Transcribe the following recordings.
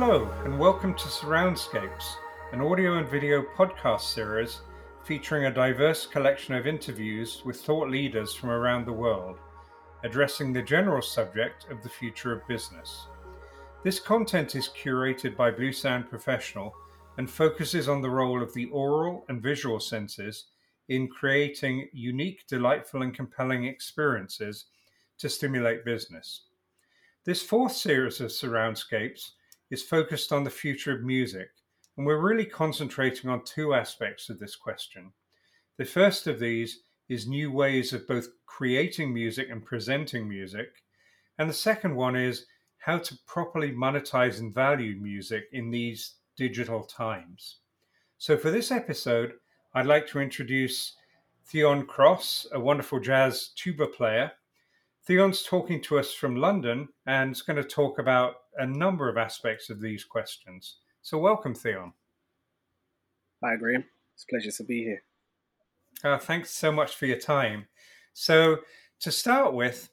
Hello, and welcome to Surroundscapes, an audio and video podcast series featuring a diverse collection of interviews with thought leaders from around the world, addressing the general subject of the future of business. This content is curated by Blue Sound Professional and focuses on the role of the aural and visual senses in creating unique, delightful, and compelling experiences to stimulate business. This fourth series of Surroundscapes is focused on the future of music, and we're really concentrating on two aspects of this question. The first of these is new ways of both creating music and presenting music, and the second one is how to properly monetize and value music in these digital times. So, for this episode, I'd like to introduce Theon Cross, a wonderful jazz tuba player. Theon's talking to us from London and is going to talk about a number of aspects of these questions. So, welcome, Theon. Hi, Graham. It's a pleasure to be here. Uh, thanks so much for your time. So, to start with,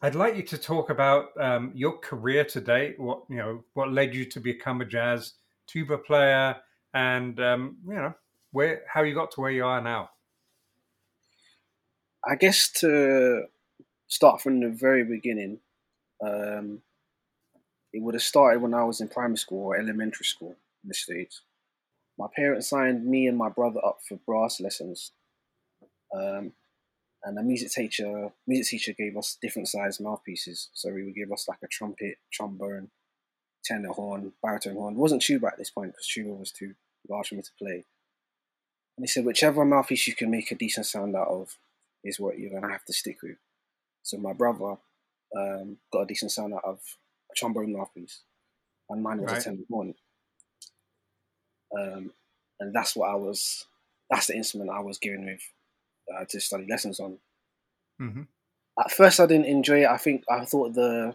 I'd like you to talk about um, your career to date. What you know, what led you to become a jazz tuba player, and um, you know, where how you got to where you are now. I guess to start from the very beginning, um, it would have started when I was in primary school or elementary school in the States. My parents signed me and my brother up for brass lessons. Um, and the music teacher music teacher gave us different sized mouthpieces. So he would give us like a trumpet, trombone, tenor horn, baritone horn. It wasn't tuba at this point because tuba was too large for me to play. And he said, whichever mouthpiece you can make a decent sound out of is what you're gonna have to stick with. So my brother um, got a decent sound out of a trombone mouthpiece, and mine was right. a tenor horn. Um, and that's what I was. That's the instrument I was given with uh, to study lessons on. Mm-hmm. At first, I didn't enjoy it. I think I thought the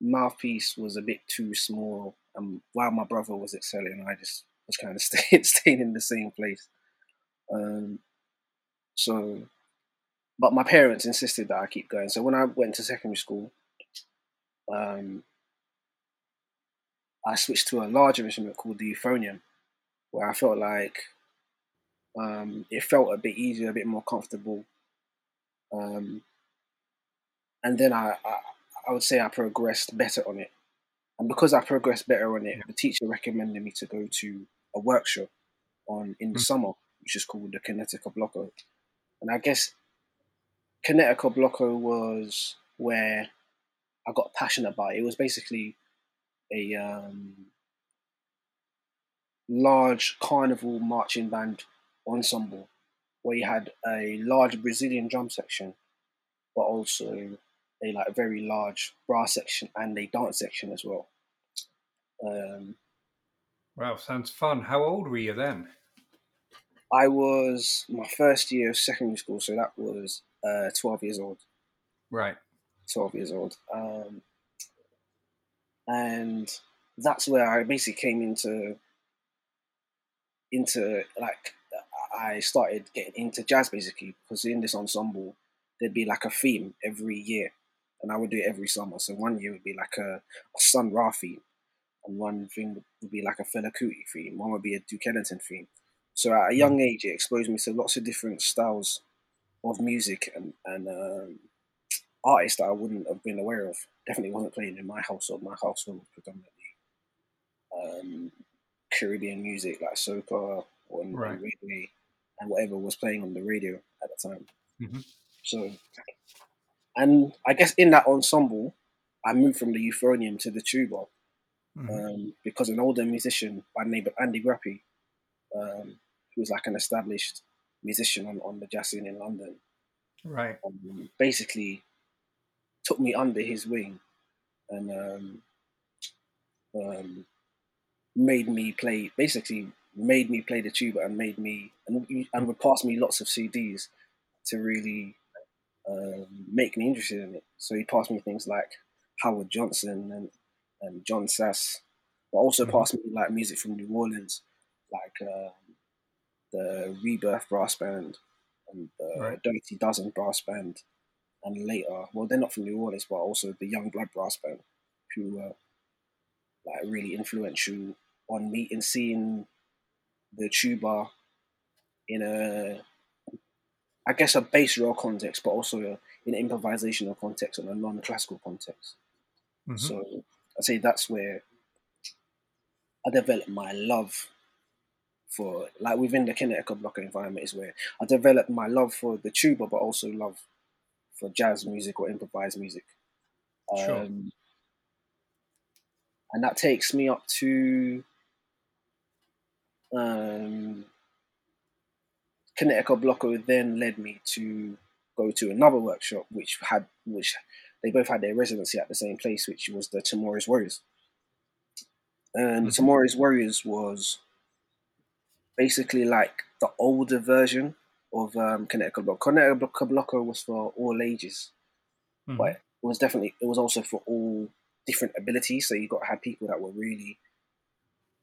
mouthpiece was a bit too small, and while my brother was excelling, I just was kind of staying staying in the same place. Um, so, but my parents insisted that I keep going. So when I went to secondary school, um, I switched to a larger instrument called the euphonium, where I felt like um, it felt a bit easier, a bit more comfortable. Um, and then I, I, I would say I progressed better on it. And because I progressed better on it, the teacher recommended me to go to a workshop on in the mm. summer, which is called the Kinetika Bloco. And I guess Kinetika Bloco was where I got passionate about it. It was basically a um, large carnival marching band ensemble where you had a large Brazilian drum section, but also a like very large brass section and a dance section as well. Um, wow, sounds fun. How old were you then? I was my first year of secondary school, so that was uh, twelve years old. Right. Twelve years old, um, and that's where I basically came into into like I started getting into jazz basically because in this ensemble there'd be like a theme every year, and I would do it every summer. So one year would be like a, a Sun Ra theme, and one thing would be like a Fela Kuti theme. One would be a Duke Ellington theme. So at a young mm. age, it exposed me to lots of different styles of music and and um, artists that I wouldn't have been aware of. Definitely wasn't playing in my household. My household was predominantly um, Caribbean music like soca or right. reggae and whatever was playing on the radio at the time. Mm-hmm. So, and I guess in that ensemble, I moved from the euphonium to the tuba mm-hmm. um, because an older musician by the name of Andy Grappy, um, who was like an established musician on, on the jazz scene in London, right, um, basically took me under his wing and um, um, made me play basically made me play the tuba and made me and, and would pass me lots of CDs to really um, make me interested in it. So he passed me things like Howard Johnson and, and Jon Sass, but also mm-hmm. passed me like music from New Orleans, like uh, the Rebirth Brass Band and the right. Dirty Dozen Brass Band, and later, well, they're not from New Orleans, but also the Young Blood Brass Band, who were like really influential on me in seeing the tuba in a I guess a bass role context, but also a, in an improvisational context and a non-classical context. Mm-hmm. So I say that's where I developed my love for, like within the Kinetika Bloco environment, is where I developed my love for the tuba, but also love for jazz music or improvised music. Sure. Um, and that takes me up to um, Kinetika Bloco then led me to go to another workshop, which had which they both had their residency at the same place, which was the Tomorrow's Warriors. And mm-hmm. Tomorrow's Warriors was basically like the older version of um, Kinetika Bloco. Kinetika Bloco was for all ages, mm-hmm. but it was definitely it was also for all different abilities. So you got to have people that were really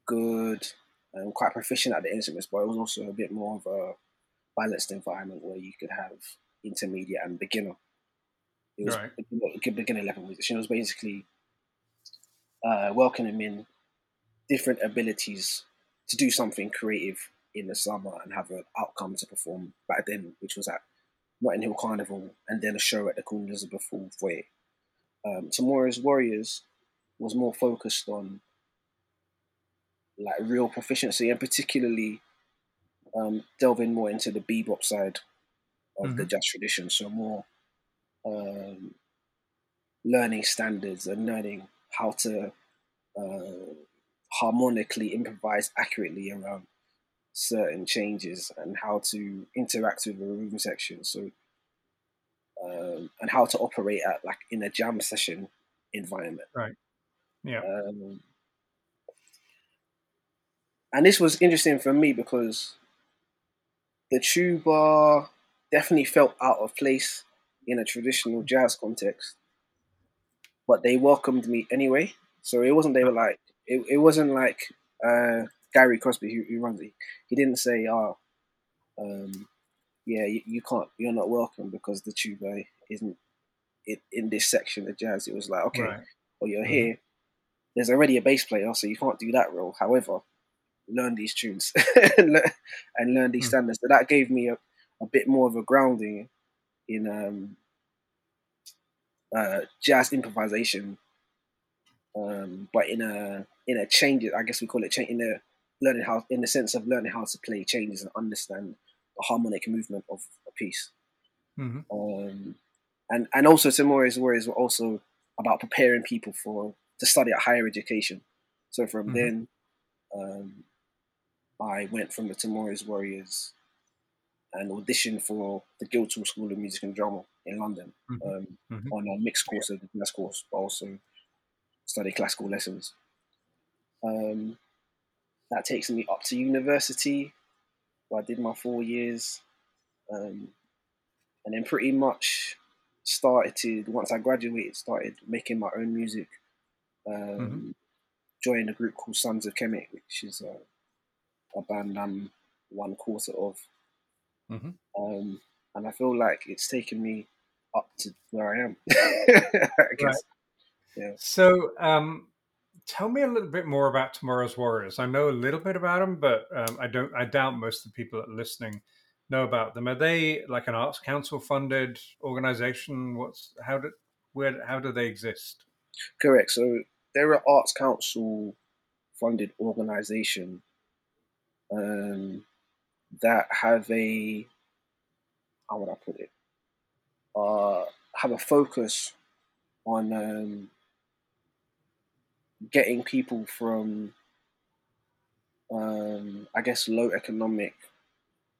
good and quite proficient at the instruments, but it was also a bit more of a balanced environment where you could have intermediate and beginner. It was right. a beginner level musician. It was basically uh, welcoming in different abilities to do something creative in the summer and have an outcome to perform back then, which was at Notting Hill Carnival and then a show at the Queen Elizabeth Hall Foyer. Um, Tomorrow's Warriors was more focused on like real proficiency and particularly um, delving more into the bebop side of mm-hmm. the jazz tradition. So more um, learning standards and learning how to uh, harmonically improvise accurately around certain changes and how to interact with the room section. So um, and how to operate at like in a jam session environment. Right. Yeah. Um, and this was interesting for me because the tuba definitely felt out of place in a traditional jazz context, but they welcomed me anyway. So it wasn't they were like it, it wasn't like uh, Gary Crosby who, who, runs it. He didn't say, "Oh, um, yeah, you, you, can't, you're not welcome because the tuba isn't in, in this section of jazz." It was like, okay, right. well you're mm-hmm. here. There's already a bass player, so you can't do that role. However, learn these tunes and, learn, and learn these mm. standards. So that gave me a, a bit more of a grounding in um, uh, jazz improvisation, um, but in a in a change. I guess we call it change in the learning how in the sense of learning how to play changes and understand the harmonic movement of a piece. Mm-hmm. Um, and and also Tomorrow's Warriors were also about preparing people for to study at higher education. So from mm-hmm. then, um, I went from the Tomorrow's Warriors and auditioned for the Guildhall School of Music and Drama in London mm-hmm. Um, mm-hmm. on a mixed course, a jazz course, but also study classical lessons. Um, that takes me up to university, where I did my four years, um, and then pretty much started to once I graduated, started making my own music. Um, mm-hmm. Joined a group called Sons of Kemet, which is uh, a band I'm one quarter of. Mm-hmm. Um, and I feel like it's taken me up to where I am. I guess. Right. Yeah. So, um, tell me a little bit more about Tomorrow's Warriors. I know a little bit about them, but um, I don't. I doubt most of the people that are listening know about them. Are they like an arts council funded organization? What's how did where how do they exist? Correct. So they're an arts council funded organization um, that have a how would I put it? Uh, have a focus on um, getting people from, um, I guess, low economic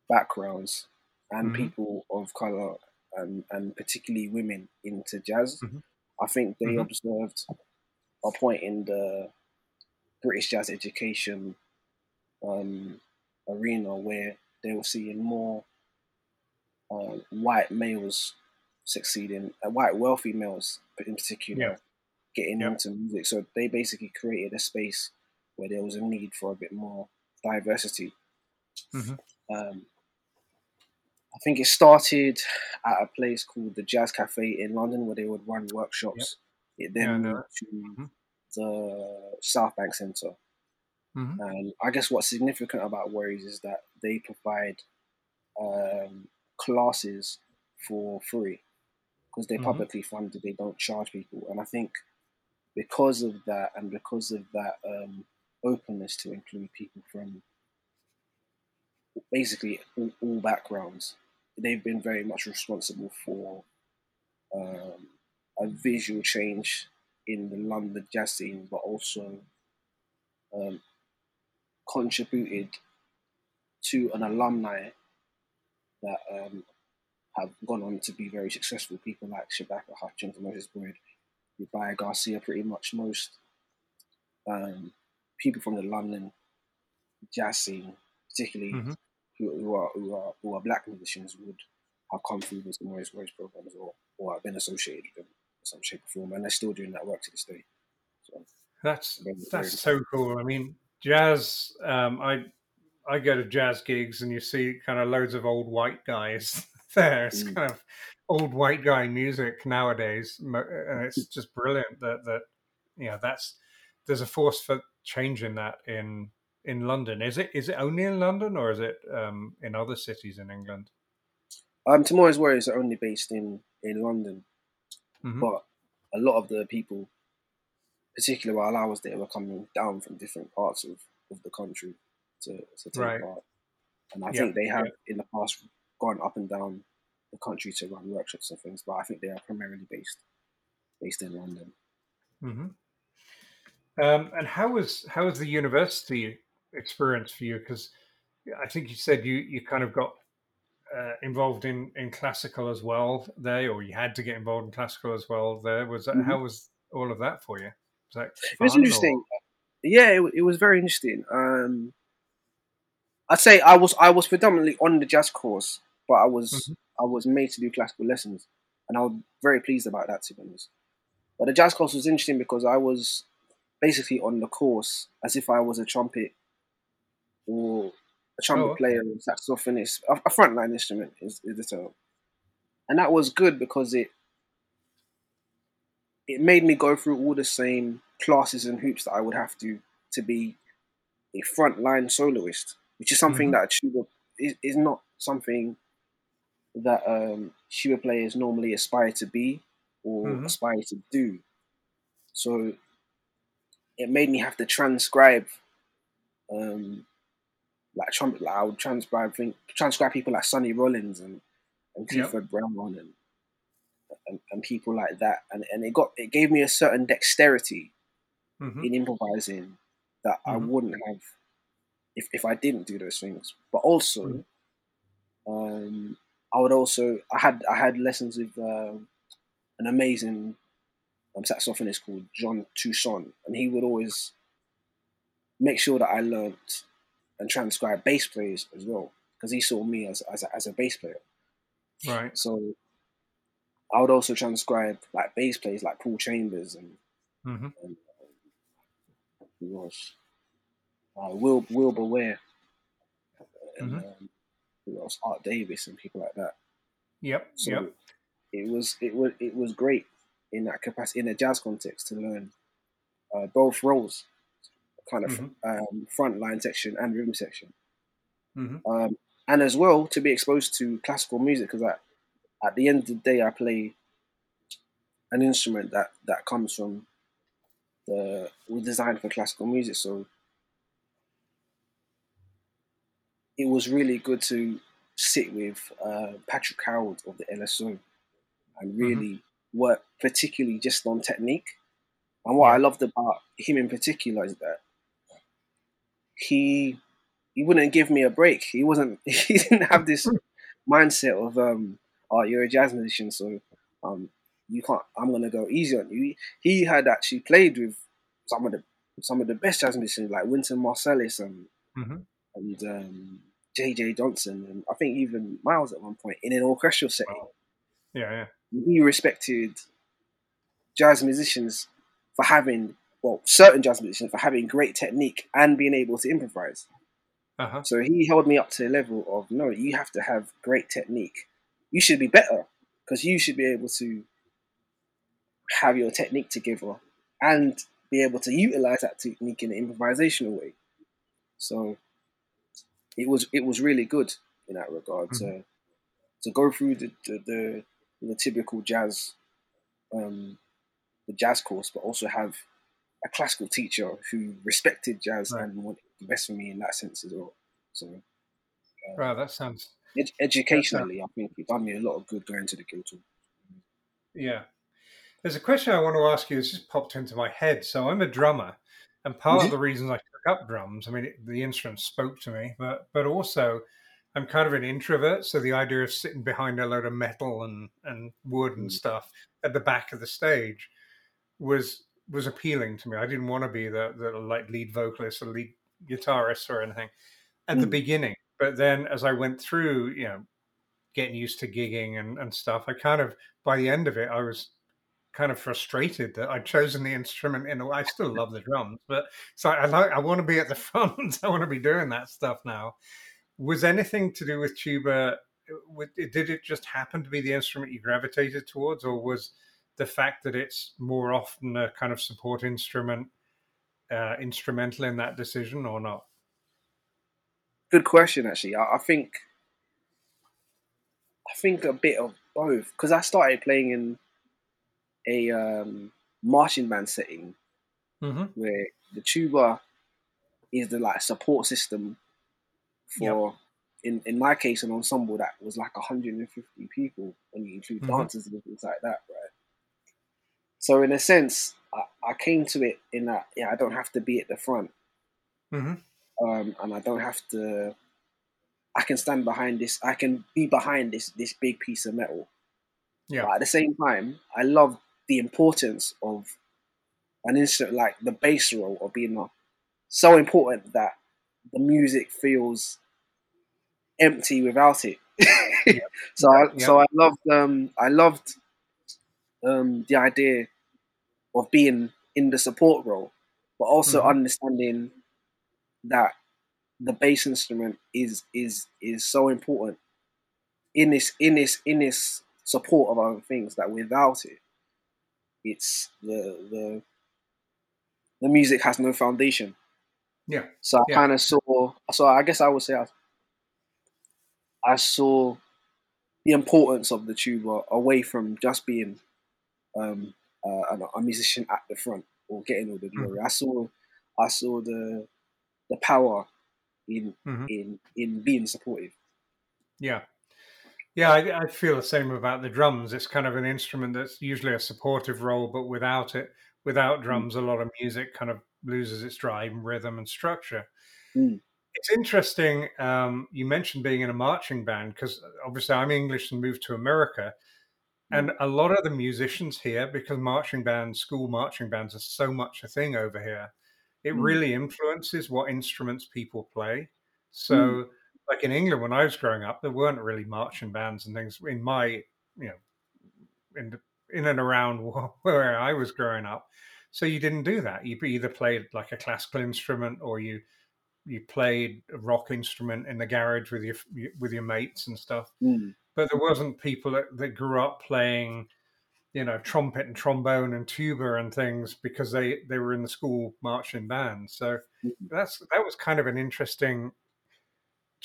backgrounds and mm-hmm. people of color and, and particularly women into jazz. Mm-hmm. I think they mm-hmm. observed a point in the British jazz education um, arena where they were seeing more uh, white males succeeding, uh, white wealthy males in particular. Getting yeah. into music. So they basically created a space where there was a need for a bit more diversity. Mm-hmm. Um, I think it started at a place called the Jazz Cafe in London where they would run workshops. Yep. It then yeah, moved to, mm-hmm. the South Bank Centre. Mhm. And I guess what's significant about Warriors is that they provide um, classes for free because they're Mhm. publicly funded. They don't charge people, and I think because of that, and because of that um, openness to include people from basically all, all backgrounds, they've been very much responsible for um, a visual change in the London jazz scene, but also um, contributed to an alumni that um, have gone on to be very successful. People like Shabaka Hutchings, and Moses Boyd, Nubya Garcia, pretty much most um, people from the London jazz scene, particularly Mhm. who, who are who are who are black musicians, would have come through the Tomorrow's Warriors programs or or have been associated with them in some shape or form, and they're still doing that work to this day. So That's that's so cool. I mean, jazz. Um, I I go to jazz gigs and you see kind of loads of old white guys there. It's Mm. kind of old white guy music nowadays, and it's just brilliant that that you know that's there's a force for changing that in in London. Is it is it only in London or is it um, in other cities in England? Um, Tomorrow's Warriors are only based in, in London, Mhm. but a lot of the people, particularly while I was there, were coming down from different parts of, of the country to, to take Right. part. And I Yeah, think they have yeah. in the past gone up and down the country to run workshops and things, but I think they are primarily based based in London. hmm Um, and how was how was the university experience for you? Because I think you said you you kind of got uh, involved in in classical as well there, or you had to get involved in classical as well there. Was that Mhm. how was all of that for you? Was It was fun, or- interesting. Yeah, it, it was very interesting. Um, I'd say I was I was predominantly on the jazz course, but I was Mhm. I was made to do classical lessons, and I was very pleased about that to be honest. But the jazz course was interesting because I was basically on the course as if I was a trumpet or a trumpet Oh, okay. player or saxophonist, a, a frontline instrument is, is the term, and that was good because it it made me go through all the same classes and hoops that I would have to to be a frontline soloist, which is something Mhm. that tuba is, is not something that um, tuba players normally aspire to be or Mhm. aspire to do. So it made me have to transcribe, um, like. Like I would transcribe think, transcribe people like Sonny Rollins and and Yep. Clifford Brown and, and and people like that, and and it got it gave me a certain dexterity Mhm. in improvising that I Mhm. wouldn't have if, if I didn't do those things. But also, Mhm. um, I would also I had I had lessons with um, an amazing um, saxophonist called Jean Toussaint, and he would always make sure that I learned and transcribed bass players as well because he saw me as as a, as a bass player. Right. So I would also transcribe like bass players like Paul Chambers and hmm and um, who uh, Will Wilbur Ware and Mhm. um, who else Art Davis and people like that. Yep. So yep. it was it was it was great in that capacity in a jazz context to learn uh, both roles, kind of Mhm. um, front line section and rhythm section, hmm um, and as well to be exposed to classical music because at, at the end of the day I play an instrument that that comes from the was designed for classical music, so it was really good to sit with uh, Patrick Harrild of the LSO and really work particularly just on technique. And what I loved about him in particular is that he he wouldn't give me a break. He wasn't he didn't have this mindset of um oh you're a jazz musician so um you can't I'm gonna go easy on you. He had actually played with some of the some of the best jazz musicians like Wynton Marsalis and hmm and um, JJ Johnson and I think even Miles at one point in an orchestral setting. Wow. Yeah. Yeah. He respected jazz musicians for having well certain jazz musicians for having great technique and being able to improvise. Uh huh. So he held me up to a level of no, you have to have great technique. You should be better because you should be able to have your technique together and be able to utilize that technique in an improvisational way. So it was it was really good in that regard mm-hmm. to to go through the the, the, the typical jazz um, the jazz course, but also have a classical teacher who respected jazz right. and wanted the best for me in that sense as well. So, um, right, that sounds ed- educationally, I think it done me a lot of good going to the Guildhall. Yeah, there's a question I want to ask you. This just popped into my head. So I'm a drummer, and part of the reasons I up drums, I mean, it, the instrument spoke to me, but but also I'm kind of an introvert, so the idea of sitting behind a load of metal and and wood and mm. stuff at the back of the stage was was appealing to me. I didn't want to be the the like lead vocalist or lead guitarist or anything at mm. the beginning. But then as I went through, you know, getting used to gigging and, and stuff, I kind of by the end of it I was kind of frustrated that I'd chosen the instrument in a way. I still love the drums, but so I like I want to be at the front. I want to be doing that stuff now. Was anything to do with tuba? Did it just happen to be the instrument you gravitated towards, or was the fact that it's more often a kind of support instrument uh, instrumental in that decision, or not? Good question, actually. I, I think I think a bit of both because I started playing in a um, marching band setting mm-hmm. where the tuba is the like support system for yep. in in my case an ensemble that was like 150 people when you include mm-hmm. dancers and things like that, right? So in a sense, I, I, came to it in that yeah, I don't have to be at the front, mm-hmm. um, and I don't have to. I can stand behind this. I can be behind this this big piece of metal. Yeah. But at the same time, I love the importance of an instrument like the bass role of being so important that the music feels empty without it. yeah. So I yeah. so I loved um I loved um the idea of being in the support role, but also mm-hmm. understanding that the bass instrument is is is so important in this in this in this support of other things that without it it's the the the music has no foundation yeah. So I yeah. kind of saw. So I guess I would say I, I saw the importance of the tuba away from just being um, uh, a, musician at the front or getting all the glory. Mm-hmm. I saw, I saw the the power in mm-hmm. in in being supportive. Yeah. Yeah, I, I, feel the same about the drums. It's kind of an instrument that's usually a supportive role, but without it, without mm. drums, mm-hmm. a lot of music kind of loses its drive, rhythm, and structure. Mm. It's interesting. Um, you mentioned being in a marching band because obviously I'm English and moved to America. Mm. And a lot of the musicians here, because marching bands, school marching bands are so much a thing over here, it mm. really influences what instruments people play. So, mm. Like in England, when I was growing up, there weren't really marching bands and things in my, you know, in the, in and around where I was growing up. So you didn't do that. You either played like a classical instrument or you you played a rock instrument in the garage with your with your mates and stuff. Mm. But there wasn't people that, that grew up playing, you know, trumpet and trombone and tuba and things because they they were in the school marching band. So mm. that's that was kind of an interesting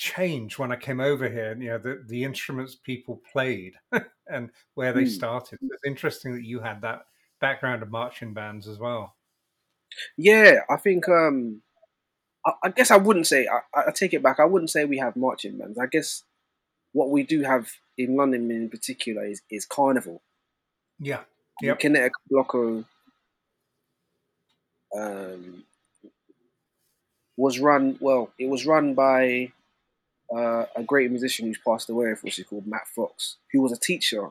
change when I came over here. You know, the the instruments people played and where they mm. started. It's interesting that you had that background of marching bands as well. Yeah, I think. um I, I guess I wouldn't say. I, I, take it back. I wouldn't say we have marching bands. I guess what we do have in London, in particular, is is carnival. Yeah. Yep. Kinetika Bloco um, was run. Well, it was run by uh, a great musician who's passed away, which is called Matt Fox, who was a teacher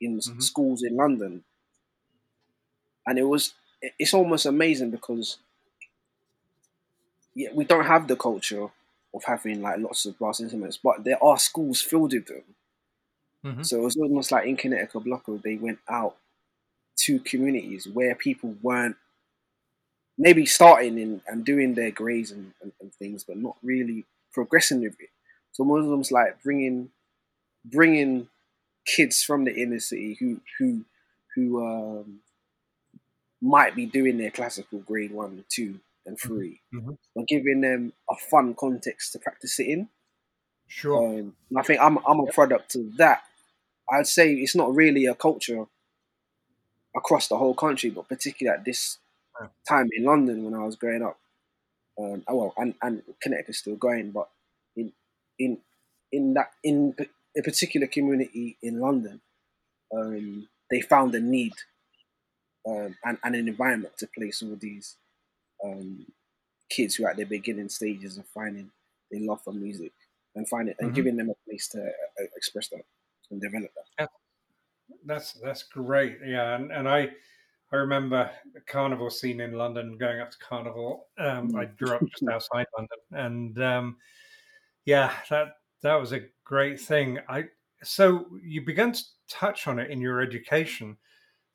in mm-hmm. schools in London and it was it's almost amazing because yeah, we don't have the culture of having like lots of brass instruments, but there are schools filled with them. Mm-hmm. So it was almost like in Kinetika Bloco, they went out to communities where people weren't maybe starting in and doing their grades and, and, and things, but not really progressing with it. So Muslims like bringing bringing kids from the inner city who who who um, might be doing their classical grade one, two, and Mm-hmm. 3 Mhm. but giving them a fun context to practice it in. Sure. Um, and I think I'm I'm a product of that. I'd say it's not really a culture across the whole country, but particularly at this time in London when I was growing up. Um, oh, well, and and Kinetika's still going, but in in that in a particular community in London, um, they found a need um, and, and an environment to place all these um, kids who are at their beginning stages of finding their love for music and find it and Mhm. giving them a place to uh, express that and develop that. That's that's great. Yeah, and, and I I remember the carnival scene in London. Going up to carnival, um, I grew up just outside London, and um, yeah, that that was a great thing. I so you began to touch on it in your education.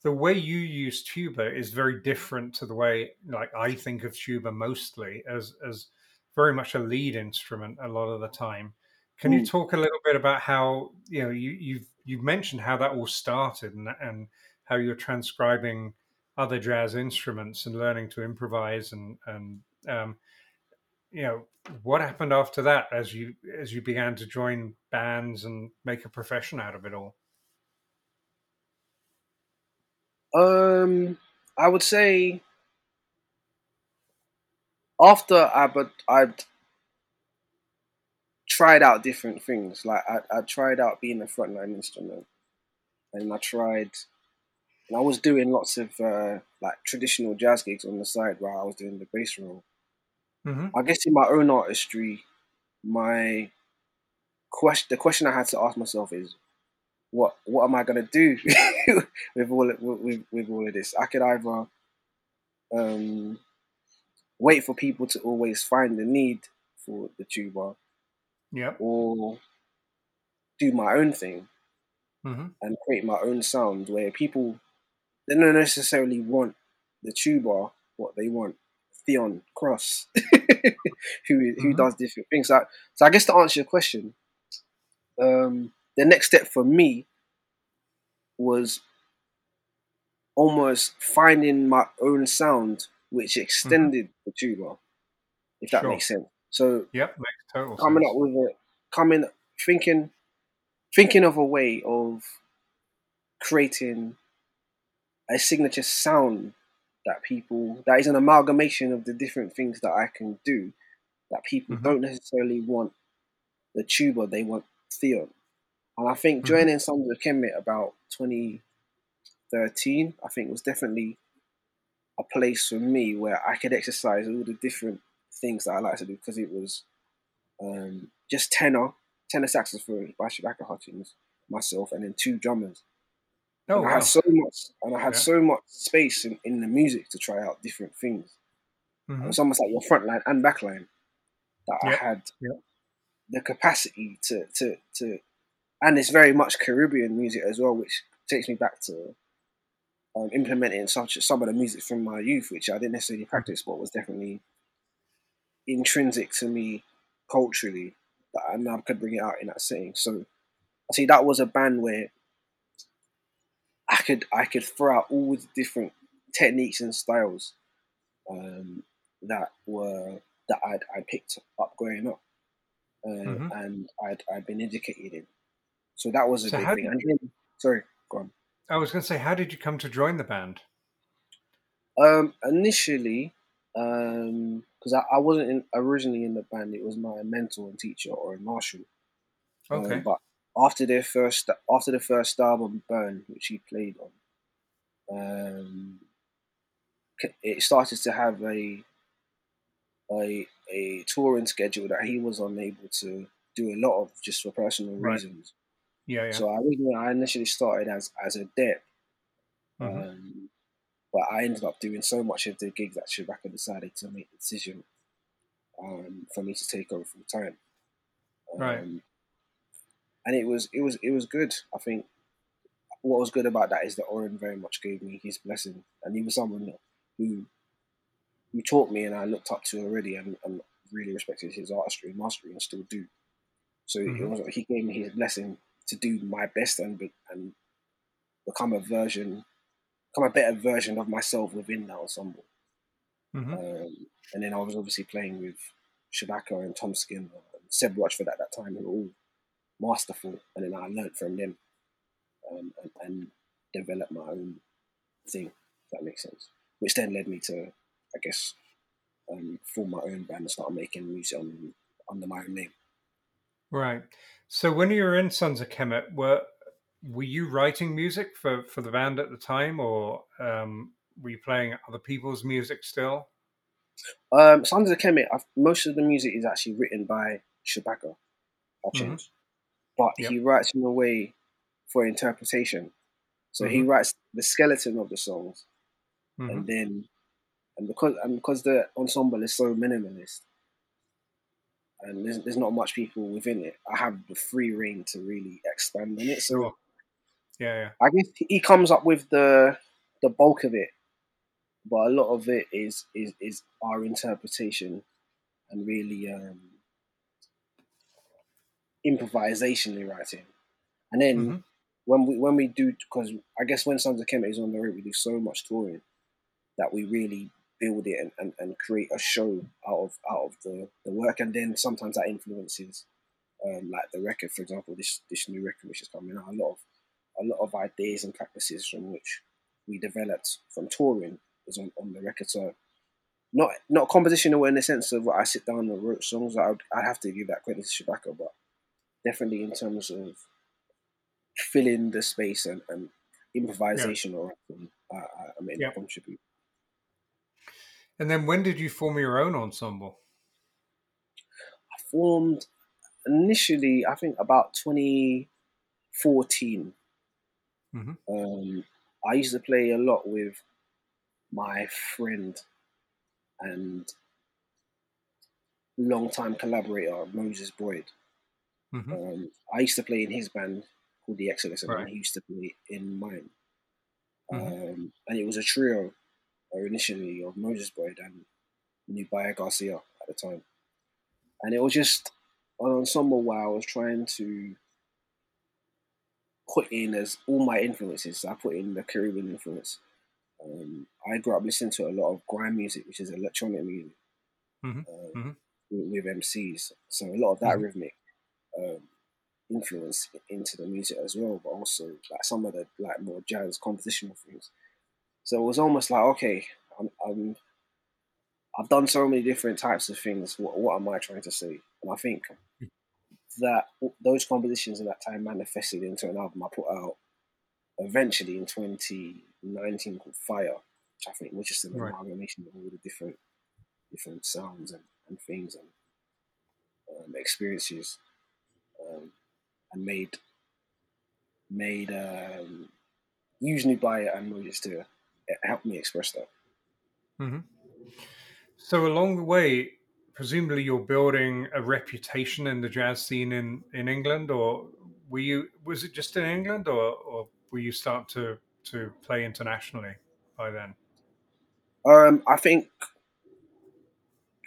The way you use tuba is very different to the way, like I think of tuba mostly as as very much a lead instrument a lot of the time. Can you Mm. talk a little bit about how you know you, you've you've mentioned how that all started and and how you're transcribing other jazz instruments and learning to improvise and and um, you know what happened after that as you as you began to join bands and make a profession out of it all. Um, I would say after I but I'd tried out different things. Like I, I tried out being a frontline instrument, and I tried, and I was doing lots of uh, like traditional jazz gigs on the side while I was doing the bass role. Mm-hmm. I guess in my own artistry, my question, the question I had to ask myself is, what what am I gonna do with all of, with with all of this? I could either um, wait for people to always find the need for the tuba, Yep. or do my own thing Mm-hmm. and create my own sound where people they don't necessarily want the tuba, what they want Theon Cross, who who Mhm. does different things. So, so I guess to answer your question, um, the next step for me was almost finding my own sound, which extended the tuba, if that Sure. makes sense. So Yep. Makes total coming sense. up with it, coming thinking thinking of a way of creating a signature sound that people that is an amalgamation of the different things that I can do that people Mhm. don't necessarily want the tuba, they want Theon. And I think Mhm. joining Sons of Kemet about 2013, I think was definitely a place for me where I could exercise all the different things that I like to do because it was um, just tenor, tenor saxophone by Shabaka Hutchings, myself, and then two drummers. Oh and I wow. had so much, and I had Yeah. so much space in, in the music to try out different things. Mhm. It's almost like your front line and back line that I had Yep. the capacity to to to, and it's very much Caribbean music as well, which takes me back to um, implementing such some of the music from my youth, which I didn't necessarily practice, but was definitely intrinsic to me culturally, that I now could bring it out in that setting. So I see that was a band where I could I could throw out all the different techniques and styles um, that were that I'd I picked up growing up, uh, Mhm. and I'd I'd been educated in. So that was a So big thing. did then, sorry, go on. I was going to say, how did you come to join the band? Um, initially, because I, I wasn't in, originally in the band, it was my mentor and teacher, Oren Marshall. Um, Okay. but after their first, after the first album, Burn, which he played on, um, it started to have a a a touring schedule that he was unable to do a lot of just for personal Right. reasons. Yeah, yeah. So I originally, I initially started as as a dep, Mhm. um, but I ended up doing so much of the gigs that Shabaka decided to make the decision um, for me to take over full time. Um, Right. And it was it was it was good. I think what was good about that is that Oren very much gave me his blessing, and he was someone who who taught me and I looked up to already, and, and really respected his artistry and mastery, and still do. So it Mhm. was he gave me his blessing to do my best and be, and become a version become a better version of myself within that ensemble. Mm-hmm. Um, and then I was obviously playing with Shabaka and Tom Skinner and Seb Rochford at that time, who were all masterful. And then I learned from them um, and, and developed my own thing, if that makes sense. Which then led me to, I guess, um, form my own band and start making music on, under my own name. Right. So when you were in Sons of Kemet, were were you writing music for, for the band at the time, or um, were you playing other people's music still? Um, Sons of Kemet, I've, most of the music is actually written by Shabaka, mm-hmm. But yep. he writes in a way for interpretation. So mm-hmm. he writes the skeleton of the songs, mm-hmm. and then and because and because the ensemble is so minimalist, and there's, there's not much people within it, I have the free reign to really expand on it. So, sure. yeah, yeah, I guess he comes up with the the bulk of it, but a lot of it is is is our interpretation and really um, improvisationally writing, and then. Mm-hmm when we when we do because I guess when Sons of Kemet is on the road, we do so much touring that we really build it and, and, and create a show out of out of the, the work, and then sometimes that influences um, like the record, for example, this this new record which is coming out. A lot of a lot of ideas and practices from which we developed from touring is on, on the record. So not not compositional in the sense of I sit down and wrote songs. I I'd have to give that credit to Shabaka, but definitely in terms of filling the space and, and improvisation yeah. or uh, I mean yeah. contribute. And then when did you form your own ensemble? I formed initially, I think about 2014. Mm-hmm. Um, I used to play a lot with my friend and long-time collaborator Moses Boyd. Mm-hmm. Um, I used to play in his band called the Exodus, and right. he used to play in mine. Mm-hmm. Um, and it was a trio initially of Moses Boyd and Nubya Garcia at the time. And it was just an ensemble where I was trying to put in as all my influences. I put in the Caribbean influence. Um, I grew up listening to a lot of grime music, which is electronic music, mm-hmm. Uh, mm-hmm. With, with, MCs. So a lot of that mm-hmm. rhythmic um, influence into the music as well, but also like some of the like more jazz compositional things. So it was almost like, okay, I'm, I'm I've done so many different types of things. What, what am I trying to say? And I think that those compositions at that time manifested into an album I put out eventually in 2019 called Fyah, which I think was just an right. amalgamation of all the different different sounds and, and things and um, experiences. Um, and made made um, usually by it and Moses to help me express that. Mm-hmm. So along the way, presumably you're building a reputation in the jazz scene in, in England, or were you was it just in England, or, or were you start to to play internationally by then? Um, I think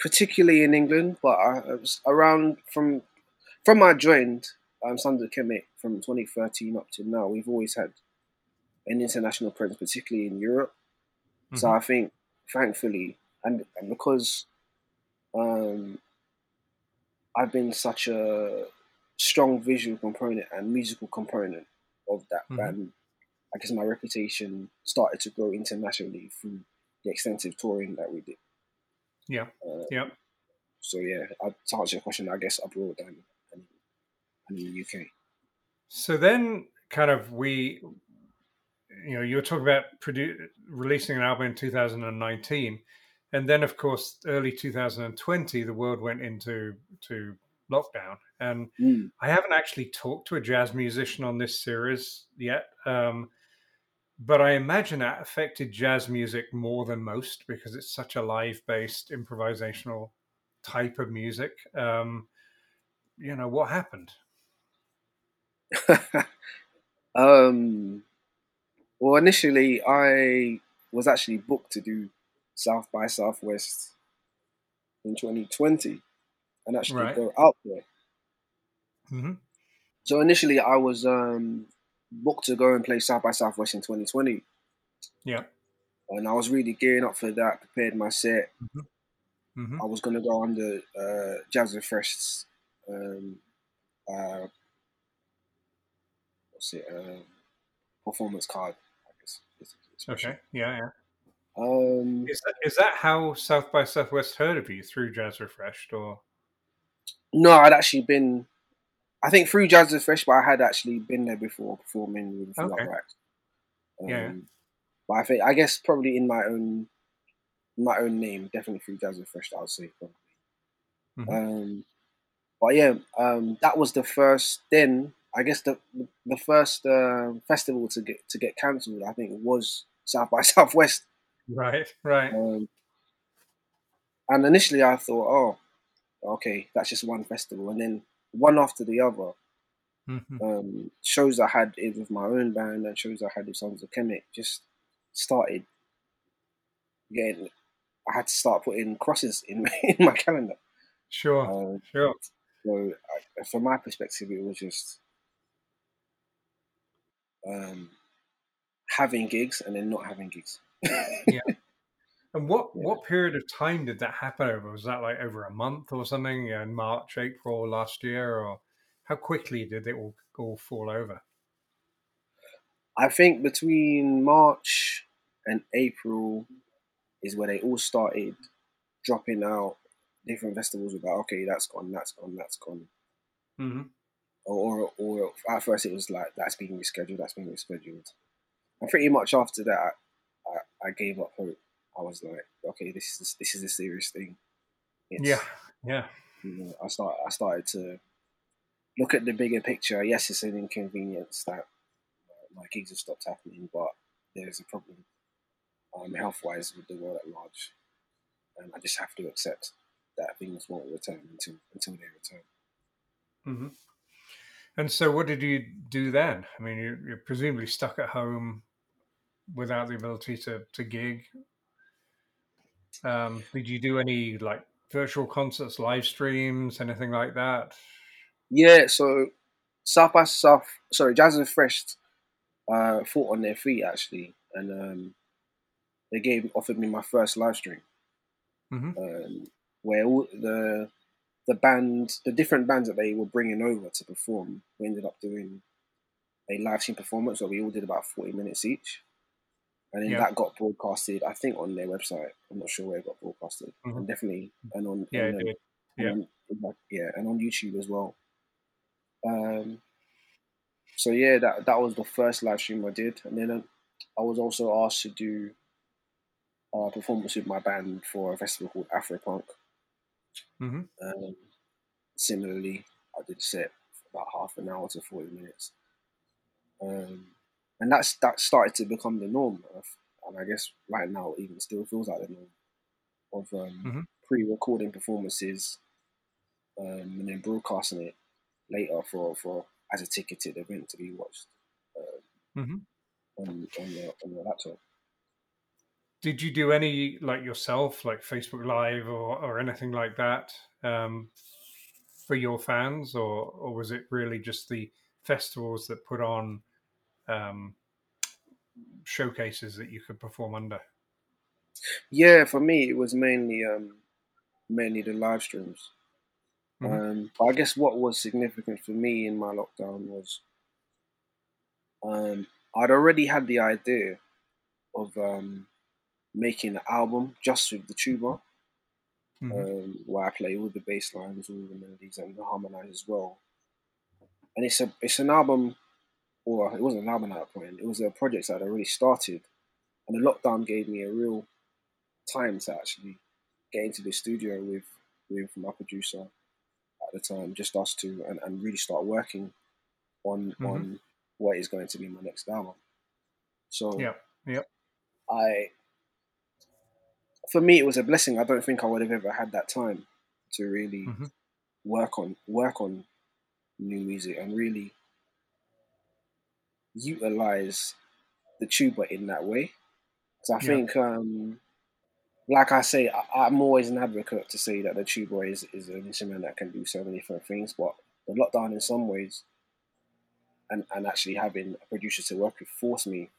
particularly in England, but I, was around from from I joined um, of Kemet from 2013 up to now, we've always had an international presence, particularly in Europe. Mm-hmm. So I think, thankfully, and, and because um, I've been such a strong visual component and musical component of that mm-hmm. band, I guess my reputation started to grow internationally through the extensive touring that we did. Yeah. Uh, yeah. So yeah, to answer your question, I guess abroad and in the UK. So then, kind of, we, you know, you were talking about produ- releasing an album in 2019, and then, of course, early 2020, the world went into to lockdown, and mm. I haven't actually talked to a jazz musician on this series yet. Um, but I imagine that affected jazz music more than most because it's such a live based improvisational type of music. Um, you know, what happened? um, well, initially I was actually booked to do South by Southwest in 2020 and actually right. go out there. Mm-hmm. So initially I was um, booked to go and play South by Southwest in 2020. Yeah. And I was really gearing up for that, prepared my set. Mm-hmm. Mm-hmm. I was going to go under uh, Jazz re:freshed's, um, uh, it, uh, performance card, I guess. Okay, yeah, yeah. Um, is that, is that how South by Southwest heard of you through Jazz re:freshed, or? No, I'd actually been. I think through Jazz re:freshed, but I had actually been there before performing with Okay. acts. Um, Yeah. But I think I guess probably in my own my own name, definitely through Jazz re:freshed, I would say probably. Mhm. Um, but yeah, um, that was the first. Then I guess the the first uh, festival to get to get cancelled, I think, was South by Southwest. Right, right. Um, and initially, I thought, oh, okay, that's just one festival, and then one after the other. Mhm. Um, shows I had it with my own band and shows I had with Sons of Kemet just started getting. I had to start putting crosses in my, in my calendar. Sure, Um, sure. so, I, from my perspective, it was just um, having gigs and then not having gigs. yeah. And what Yeah. what period of time did that happen over? Was that like over a month or something? Yeah, in March, April last year, or how quickly did it all all fall over? I think between March and April is where they all started dropping out different festivals about okay, that's gone, that's gone, that's gone. hmm Or, or, or at first it was like that's being rescheduled, that's being rescheduled. And pretty much after that, I, I gave up hope. I was like, okay, this is this is a serious thing. It's, Yeah, yeah, you know, I start I started to look at the bigger picture. Yes, it's an inconvenience that my gigs have stopped happening, but there's a problem um, health wise with the world at large, and I just have to accept that things won't return until until they return. hmm And so, what did you do then? I mean, you're, you're presumably stuck at home without the ability to to gig. Um, did you do any like virtual concerts, live streams, anything like that? Yeah, so South by South, sorry, Jazz re:freshed uh, fought on their feet actually, and um, they gave offered me my first live stream. hmm um, where all the the band, the different bands that they were bringing over to perform, we ended up doing a live stream performance where we all did about forty minutes each, and then Yeah. that got broadcasted. I think on their website. I'm not sure where it got broadcasted, Mhm. and definitely and on Yeah, it um, and yeah, and on YouTube as well. Um, so yeah, that that was the first live stream I did, and then uh, I was also asked to do a performance with my band for a festival called Afropunk. Hmm Um, similarly, I did set for about half an hour to forty minutes, um, and that's that started to become the norm. of- And I guess right now, it even still feels like the norm of um, Mhm. pre-recording performances um, and then broadcasting it later for, for as a ticketed event to be watched hmm on on your on your laptop. Did you do any like yourself, like Facebook Live or, or anything like that, um, for your fans, or or was it really just the festivals that put on um, showcases that you could perform under? Yeah, for me, it was mainly um, mainly the live streams. Mhm. Um, but I guess what was significant for me in my lockdown was um, I'd already had the idea of um, making an album just with the tuba, Mhm. um, where I play all the bass lines, all the melodies, and the harmonize as well. And it's a it's an album, or it wasn't an album at that point. It was a project that I'd already started, and the lockdown gave me a real time to actually get into the studio with with my producer at the time, just us two, and, and really start working on Mhm. on what is going to be my next album. So Yeah, yeah. I, for me, it was a blessing. I don't think I would have ever had that time to really Mhm. work on work on new music and really utilize the tuba in that way. So I Yeah. think, um, like I say, I, I'm always an advocate to say that the tuba is, is an instrument that can do so many different things. But the lockdown, in some ways, and, and actually having a producer to work with forced me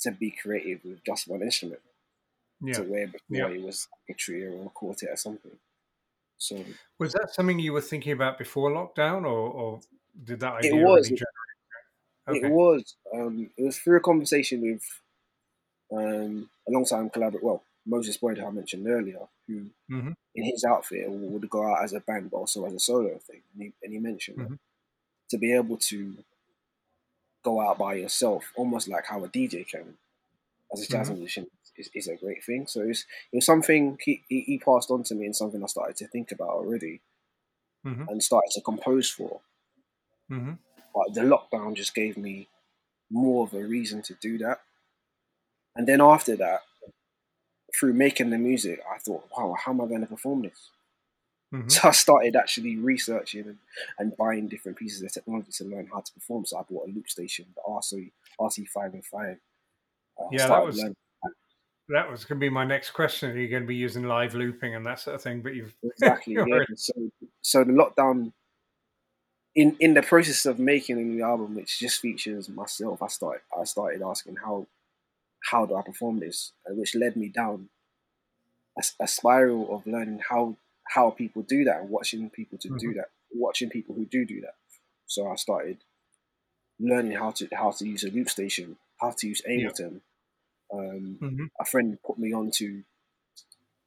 to be creative with just one instrument. Yeah. To where before Yeah. it was a trio or a quartet or something. So Was that something you were thinking about before lockdown, or, or did that It was. really generate? it was um, it was through a conversation with um, a long time collaborator, well Moses Boyd, who I mentioned earlier, who Mhm. in his outfit would go out as a band, but also as a solo thing. And he, and he mentioned Mhm. to be able to go out by yourself, almost like how a DJ can, as a jazz Mhm. musician, is, is a great thing. So it was, it was something he, he, passed on to me and something I started to think about already Mhm. and started to compose for. hmm But the lockdown just gave me more of a reason to do that. And then after that, through making the music, I thought, wow, how am I going to perform this? hmm So I started actually researching and, and buying different pieces of technology to learn how to perform. So I bought a loop station, the RC RC-505. Uh, Yeah, that was learning- that was going to be my next question. Are you going to be using live looping and that sort of thing? But you've exactly. yeah. So, so the lockdown, in in the process of making a new album, which just features myself, I started I started asking how how do I perform this, uh, which led me down a spiral of learning how how people do that and watching people to do Mhm. that, watching people who do do that. So I started learning how to how to use a loop station, how to use Ableton. Um, Mhm. a friend put me onto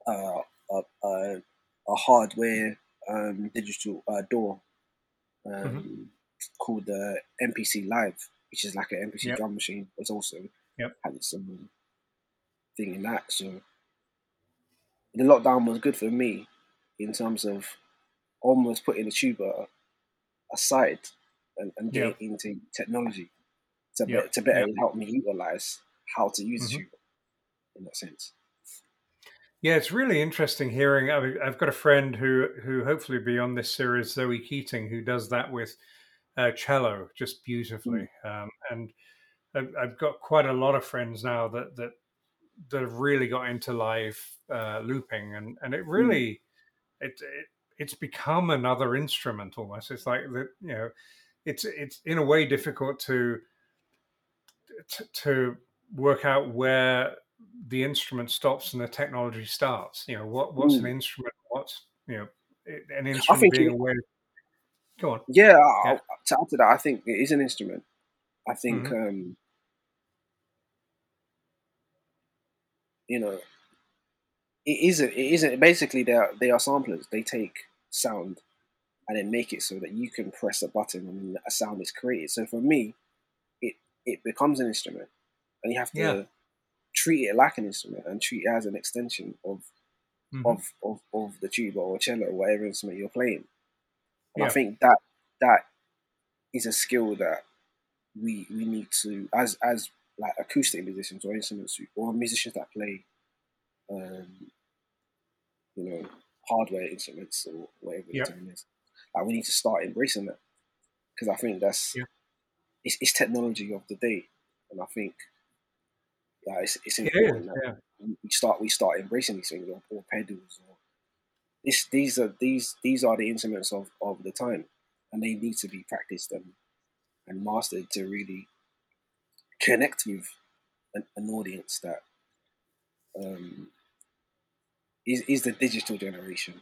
uh, a, a, a hardware um, digital uh, DAW um, called the MPC Live, which is like an MPC Yep. drum machine. It's also Yep. had its own thing in that. So the lockdown was good for me in terms of almost putting the tuba aside and, and Yep. getting into technology to, be, to better Yep. help me utilize how to use Mhm. tuba in that sense. Yeah, it's really interesting hearing. I've I've got a friend who who hopefully will be on this series, Zoe Keating, who does that with uh, cello just beautifully. Um, and I've, I've got quite a lot of friends now that that that have really got into live uh, looping, and and it really it, it it's become another instrument almost. It's like that you know, it's it's in a way difficult to to, to work out where the instrument stops and the technology starts. You know, what what's an Mm. instrument? What's you know, an instrument being it- a way. Go on. Yeah, Yeah. I- to add to that, I think it is an instrument. I think, Mm-hmm. um, you know, it isn't. It isn't. Basically, they are they are samplers. They take sound and then make it so that you can press a button and a sound is created. So for me, it it becomes an instrument, and you have to Yeah. treat it like an instrument and treat it as an extension of Mhm. of, of, of the tuba or cello or whatever instrument you're playing. And I think that that is a skill that we we need to as as like acoustic musicians or instruments or musicians that play um you know hardware instruments or whatever Yeah. the term is. Like we need to start embracing that because I think that's Yeah. it's, it's technology of the day, and I think that it's, it's important is, that yeah. we start we start embracing these things or, or pedals or this these are these these are the instruments of, of the time and they need to be practiced and and mastered to really connect with an, an audience that um, is is the digital generation.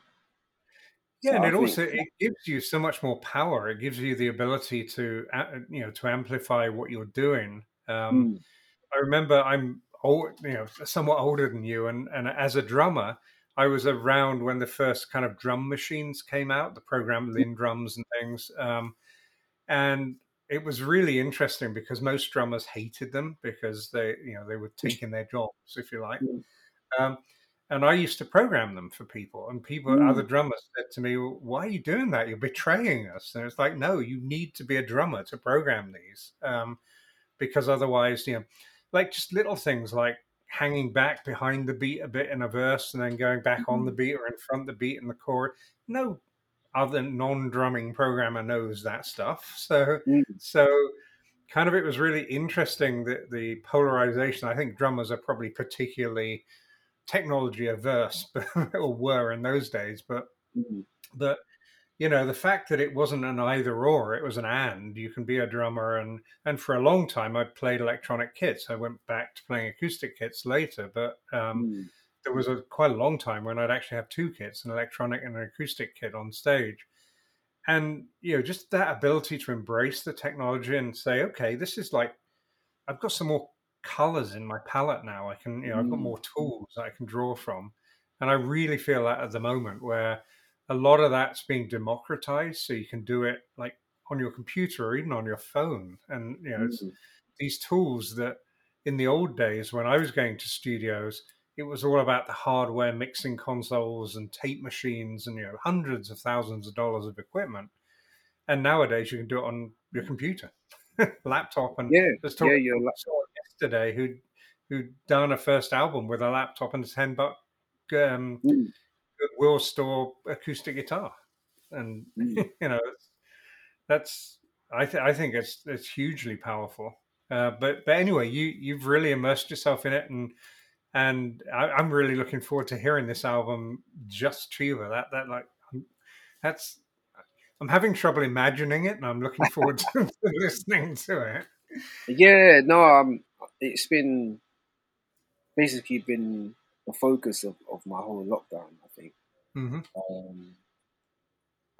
Yeah, So and I it think- also it gives you so much more power. It gives you the ability to you know to amplify what you're doing. Um, Mm, I remember I'm old, you know, somewhat older than you, and and as a drummer, I was around when the first kind of drum machines came out, the program Linn drums and things, um, and it was really interesting because most drummers hated them because they, you know, they were taking their jobs, if you like. Mm. Um, and I used to program them for people, and people, Mm. other drummers said to me, well, "Why are you doing that? You're betraying us." And it's like, no, you need to be a drummer to program these, um, because otherwise, you know, like just little things like hanging back behind the beat a bit in a verse and then going back on the beat or in front of the beat in the chord. No other non-drumming programmer knows that stuff. So, Mm. so kind of it was really interesting that the polarization. I think drummers are probably particularly technology averse, or were in those days, but mm, but you know the fact that it wasn't an either or it was an and you can be a drummer and and for a long time i played electronic kits i went back to playing acoustic kits later but um, mm. there was a quite a long time when i'd actually have two kits an electronic and an acoustic kit on stage and you know just that ability to embrace the technology and say okay this is like i've got some more colors in my palette now i can you know mm. i've got mm. more tools that i can draw from and i really feel that at the moment where a lot of that's being democratized so you can do it like on your computer or even on your phone. And you know mm-hmm. these tools that in the old days when i was going to studios it was all about the hardware mixing consoles and tape machines and you know hundreds of thousands of dollars of equipment. And nowadays you can do it on your computer laptop and yeah, yeah, your yesterday who who done a first album with a laptop and a 10 buck um, mm will store acoustic guitar, and mm. you know that's I th- I think it's it's hugely powerful. Uh, but but anyway, you you've really immersed yourself in it, and and I, am really looking forward to hearing this album, Just Tuba. That that like that's I'm having trouble imagining it, and I'm looking forward to, listening to it. Yeah, no, um, it's been basically been the focus of, of my whole lockdown. I think. Mm-hmm. Um,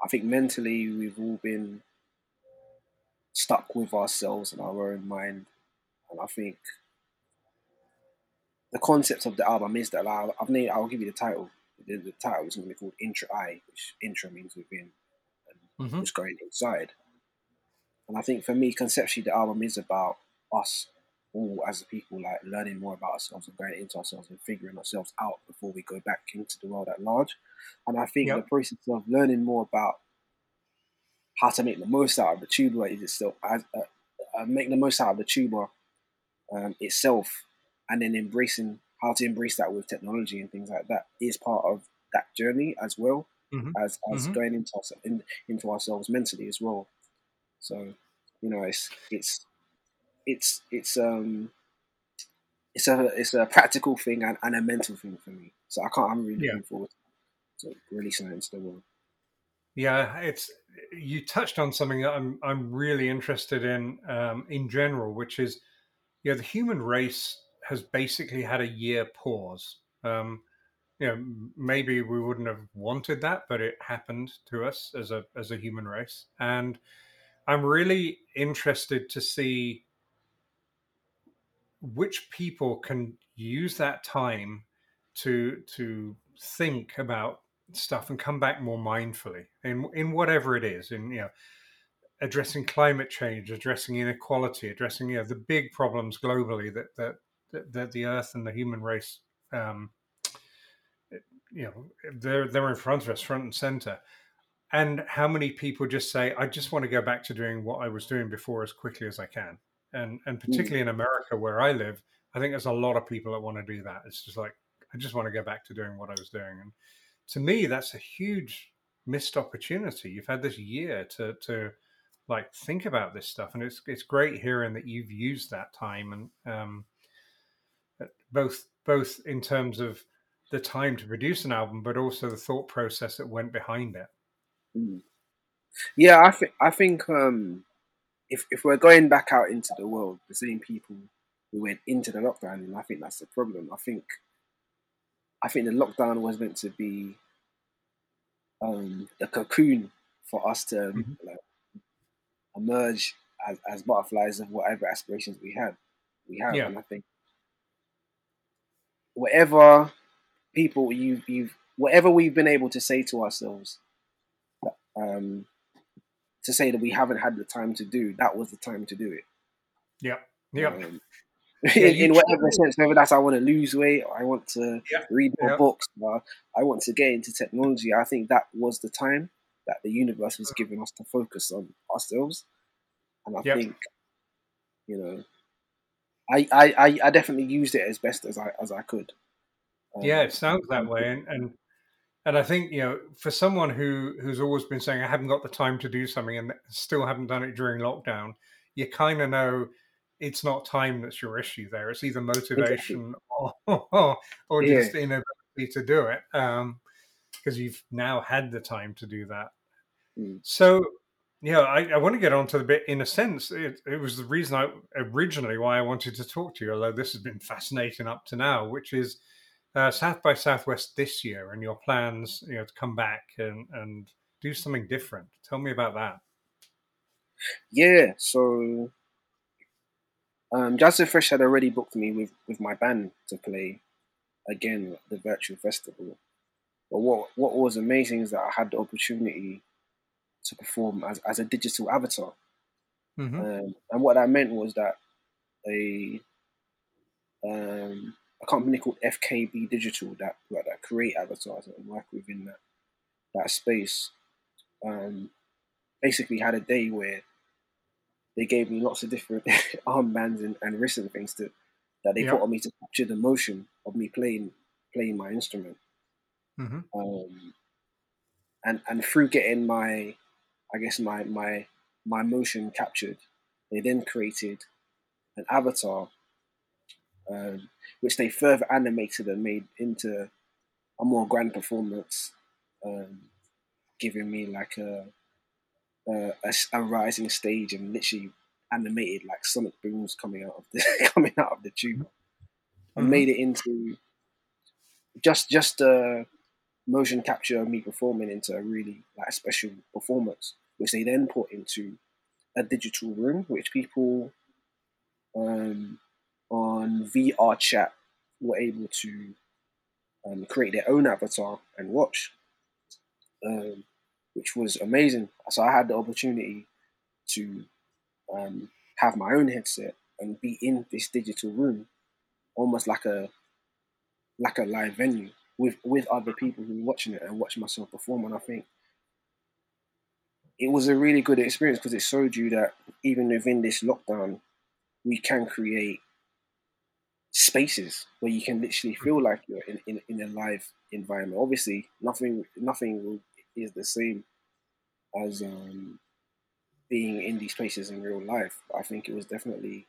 I think mentally we've all been stuck with ourselves and our own mind, and I think the concept of the album is that like, I've named. I'll give you the title. The, the title is going to be called Intra I, which intra means within, and mm-hmm. just going inside. And I think for me, conceptually, the album is about us all as a people, like learning more about ourselves and going into ourselves and figuring ourselves out before we go back into the world at large. And I think yep. the process of learning more about how to make the most out of the tuba is itself, as, uh, uh, make the most out of the tuba um, itself, and then embracing how to embrace that with technology and things like that is part of that journey as well mm-hmm. as as mm-hmm. going into us, in, into ourselves mentally as well. So you know, it's it's it's it's um it's a it's a practical thing and, and a mental thing for me. So I can't. I'm really yeah. looking forward to it into the world. Yeah, it's you touched on something that I'm I'm really interested in um, in general, which is yeah, the human race has basically had a year pause. Um, you know, maybe we wouldn't have wanted that, but it happened to us as a as a human race, and I'm really interested to see which people can use that time to to think about stuff and come back more mindfully in in whatever it is in you know addressing climate change addressing inequality addressing you know the big problems globally that that that, that the earth and the human race um you know they're they're in front of us front and center and how many people just say i just want to go back to doing what i was doing before as quickly as i can and and mm. particularly in America where I live, I think there's a lot of people that want to do that. It's just like I just want to go back to doing what I was doing, and to me, that's a huge missed opportunity. You've had this year to to like think about this stuff, and it's it's great hearing that you've used that time and um, both both in terms of the time to produce an album, but also the thought process that went behind it. Mm. Yeah, I think I think um, if if we're going back out into the world, the same people who went into the lockdown, and I think that's the problem. I think I think the lockdown was meant to be um, the cocoon for us to mm-hmm. like, emerge as, as butterflies of whatever aspirations we had. We have, yeah. and I think whatever people you you've whatever we've been able to say to ourselves um, to say that we haven't had the time to do, that was the time to do it. Yeah. Yeah. Um, in, in whatever sense, whether that's I want to lose weight, or I want to yeah. read more yeah. books, or I want to get into technology, I think that was the time that the universe was giving us to focus on ourselves. And I think, you know, I, I, I definitely used it as best as I as I could. Um, yeah, it sounds that way, and, and and I think you know, for someone who who's always been saying I haven't got the time to do something and still haven't done it during lockdown, you kind of know it's not time that's your issue. There, it's either motivation exactly. or, or, yeah. just inability to do it because um, you've now had the time to do that. Mm. So, yeah, I, I want to get onto the bit. In a sense, it, it was the reason I originally why I wanted to talk to you. Although this has been fascinating up to now, which is uh, South by Southwest this year and your plans, you know, to come back and and do something different. Tell me about that. Yeah, so um, Jazz Fresh had already booked me with, with my band to play again the virtual festival. But what what was amazing is that I had the opportunity to perform as, as a digital avatar. Mm-hmm. Um, and what that meant was that a um, a company called FKB Digital that that create avatars and work within that that space um, basically had a day where they gave me lots of different armbands and, and wrist and things to that they put on me to capture the motion of me playing playing my instrument. Mm-hmm. Um, and and through getting my, I guess my my my motion captured, they then created an avatar, um, which they further animated and made into a more grand performance, um, giving me like a uh, a, a, rising stage and literally animated like sonic booms coming out of the coming out of the tube, and Mhm. made it into just just a motion capture of me performing into a really like special performance, which they then put into a digital room, which people um, on VRChat were able to um, create their own avatar and watch, um, which was amazing. So I had the opportunity to um, have my own headset and be in this digital room, almost like a like a live venue with with other people who were watching it and watch myself perform. And I think it was a really good experience because it showed you that even within this lockdown, we can create spaces where you can literally feel like you're in, in, in a live environment. Obviously, nothing nothing will, is the same as um, being in these places in real life. I think it was definitely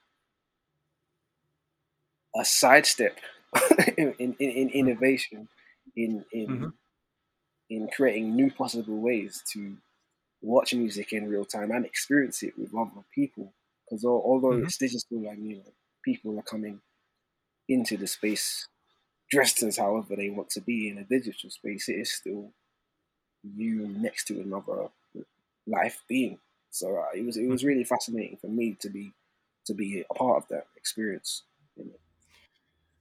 a sidestep in, in, in innovation in in Mhm. in creating new possible ways to watch music in real time and experience it with other people. Because although Mhm. it's digital you know people are coming into the space dressed as however they want to be in a digital space, it is still you next to another life being. So uh, it was it was really fascinating for me to be to be a part of that experience. You know.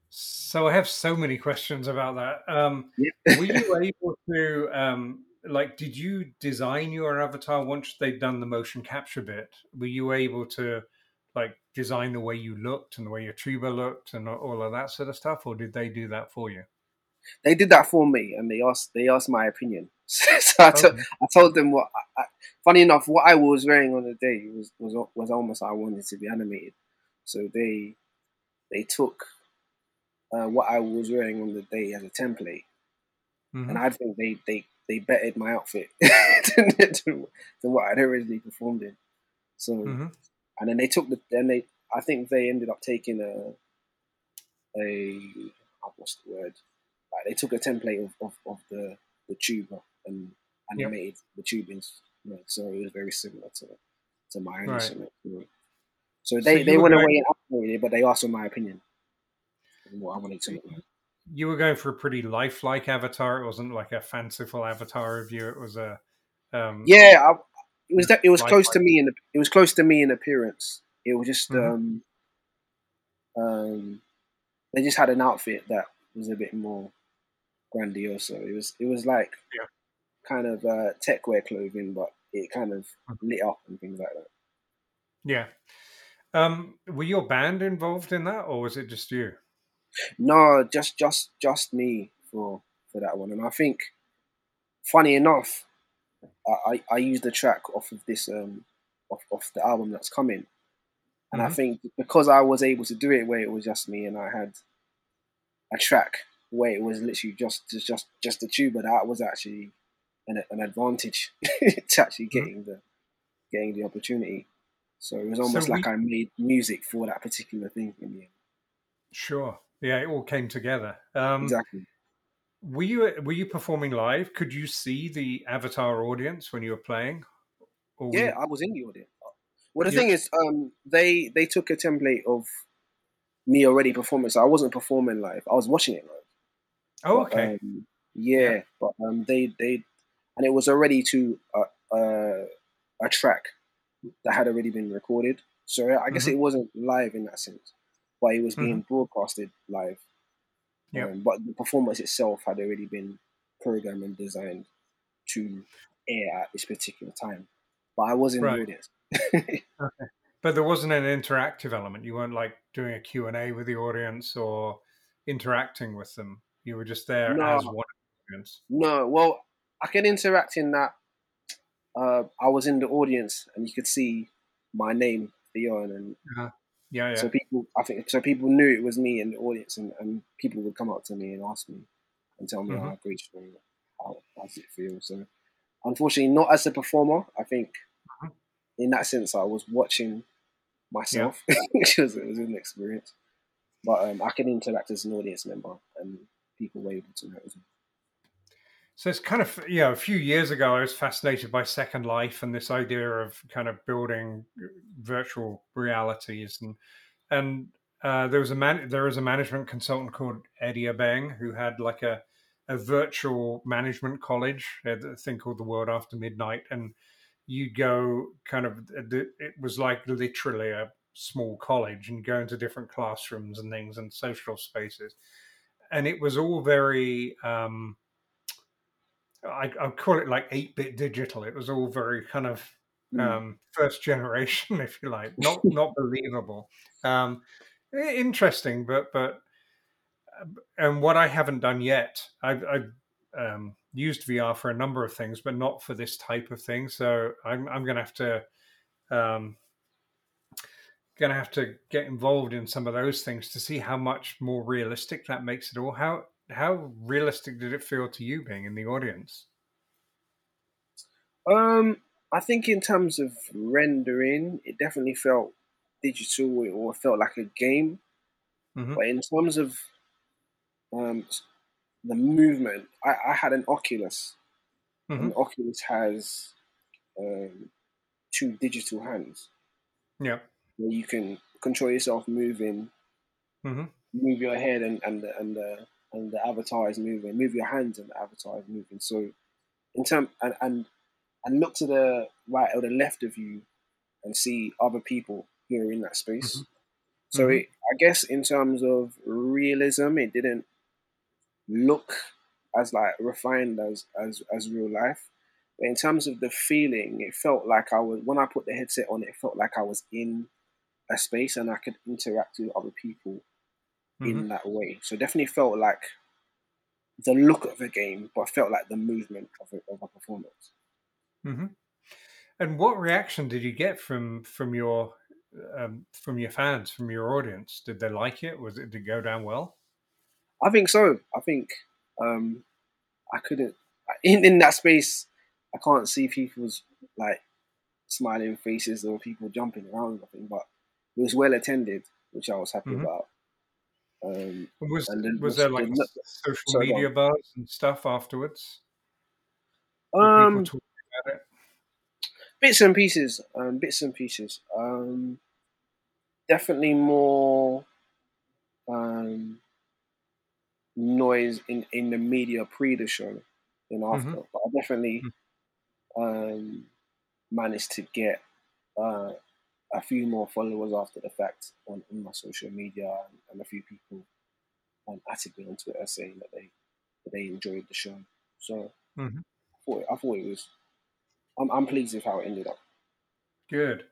So I have so many questions about that. Um, Yeah. were you able to um, like? Did you design your avatar once they'd done the motion capture bit? Were you able to like design the way you looked and the way your tuba looked and all of that sort of stuff, or did they do that for you? They did that for me, and they asked they asked my opinion. so I, to- Okay. I told them what. I, funny enough, what I was wearing on the day was was was almost I wanted to be animated. So they they took uh, what I was wearing on the day as a template, Mhm. and I think they they they bettered my outfit than, than what I'd originally performed in. So Mhm. and then they took the then they I think they ended up taking a a what's the word like they took a template of, of, of the the tuba and animated the tubings you know, so it was very similar to to my own Right. instrument you know. so they you they went going- away and upgraded but they asked for my opinion what I wanted to look like You were going for a pretty lifelike avatar. It wasn't like a fanciful avatar of you. It was a um, yeah I, it was that it was close to me in it was close to me in appearance it was just Mhm. um um they just had an outfit that was a bit more grandiose it was it was like Yeah. Kind of uh tech wear clothing but it kind of Mhm. lit up and things like that Yeah. Um, were your band involved in that, or was it just you? no just just just me for for that one and i think funny enough i i, I used the track off of this um off, off the album that's coming and I Mhm. think because I was able to do it where it was just me and I had a track where it was literally just just just, just the tuba, that was actually an, an advantage to actually Mhm. getting the getting the opportunity. So it was almost So like we- I made music for that particular thing in the end. Sure. Yeah, it all came together. Um, Exactly. were you were you performing live? Could you see the avatar audience when you were playing? Or yeah, I was in the audience. Well, the yeah. thing is, um, they they took a template of me already performing, so I wasn't performing live. I was watching it live. Oh, okay. Um, yeah, yeah, but um, they they and it was already to a, a, a track that had already been recorded. So I guess mm-hmm. it wasn't live in that sense, but it was being mm-hmm. broadcasted live. Yeah. Um, but the performance itself had already been programmed and designed to air at this particular time. But I was in right. the audience. okay. But there wasn't an interactive element. You weren't like doing a Q and A with the audience or interacting with them. You were just there no. as one audience. No, well, I can interact in that. Uh, I was in the audience and you could see my name, Theon, and uh-huh. yeah, yeah. So people, I think, so people knew it was me in the audience, and, and people would come up to me and ask me and tell me mm-hmm. how I preached and how, how does it feel. So, unfortunately, not as a performer. I think mm-hmm. in that sense, I was watching myself, yeah. which was it was an experience. But um, I can interact as an audience member, and people were able to as well. So it's kind of you know a few years ago I was fascinated by Second Life and this idea of kind of building virtual realities and and uh, there was a man there was a management consultant called Eddie Abeng who had like a a virtual management college a thing called the World After Midnight. And you'd go kind of it was like literally a small college and go into different classrooms and things and social spaces. And it was all very um, I, I call it like eight bit digital. It was all very kind of mm. um, first generation, if you like, not not believable. Um, interesting, but but uh, and what I haven't done yet, I've, I've um, used VR for a number of things, but not for this type of thing. So I'm I'm going to have to um, going to have to get involved in some of those things to see how much more realistic that makes it all. How how realistic did it feel to you being in the audience? Um, I think in terms of rendering, it definitely felt digital or felt like a game. Mm-hmm. But in terms of um, the movement, I, I had an Oculus. Mm-hmm. And Oculus has um, two digital hands. Yeah. Where you can control yourself moving, mm-hmm. move your head and, and, and the and the avatar is moving. Move your hands and the avatar is moving. So, in term and and and look to the right or the left of you and see other people who are in that space. Mm-hmm. So, mm-hmm. It, I guess in terms of realism, it didn't look as like refined as as as real life. But in terms of the feeling, it felt like I was when I put the headset on. It felt like I was in a space and I could interact with other people mm-hmm. in that way. So definitely felt like the look of the game, but felt like the movement of a, of a performance. Mm-hmm. And what reaction did you get from from your um, from your fans, from your audience? Did they like it? Was it did it go down well? I think so. I think um, I couldn't in in that space. I can't see people's like smiling faces or people jumping around. Nothing, but it was well attended, which I was happy mm-hmm. about. Um, was was there like the, social sorry, media buzz and stuff afterwards? Um, bits and pieces, um, bits and pieces. Um, definitely more um, noise in, in the media pre the show than after. Mm-hmm. But I definitely mm-hmm. um, managed to get uh, a few more followers after the fact on, on my social media and, and a few people um, actively on Twitter saying that they that they enjoyed the show. So mm-hmm. I, thought, I thought it was. I'm, I'm pleased with how it ended up. Good.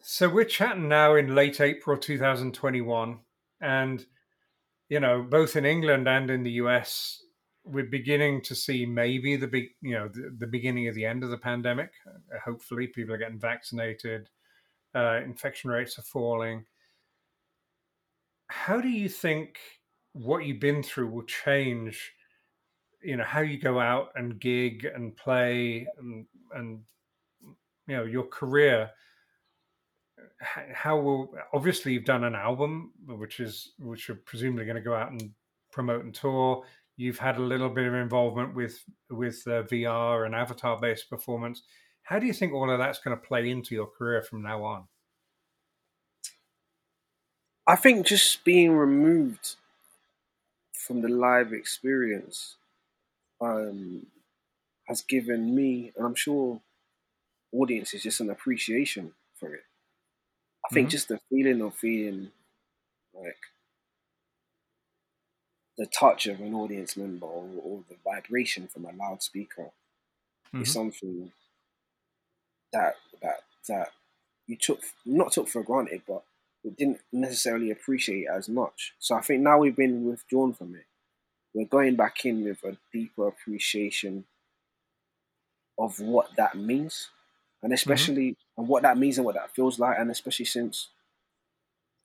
So we're chatting now in late April 2021, and you know both in England and in the US, we're beginning to see maybe the big, you know, the, the beginning of the end of the pandemic. Hopefully, people are getting vaccinated uh, infection rates are falling. How do you think what you've been through will change? You know how you go out and gig and play and and you know your career. How will obviously you've done an album, which is which you're presumably going to go out and promote and tour. You've had a little bit of involvement with with uh, VR and avatar based performance. How do you think all of that's going to play into your career from now on? I think just being removed from the live experience um, has given me, and I'm sure audiences, just an appreciation for it. I think mm-hmm. just the feeling of feeling like the touch of an audience member or, or the vibration from a loudspeaker mm-hmm. is something that that that you took not took for granted, but we didn't necessarily appreciate as much. So I think now we've been withdrawn from it. We're going back in with a deeper appreciation of what that means, and mm-hmm. especially mm-hmm. and what that means and what that feels like, and especially since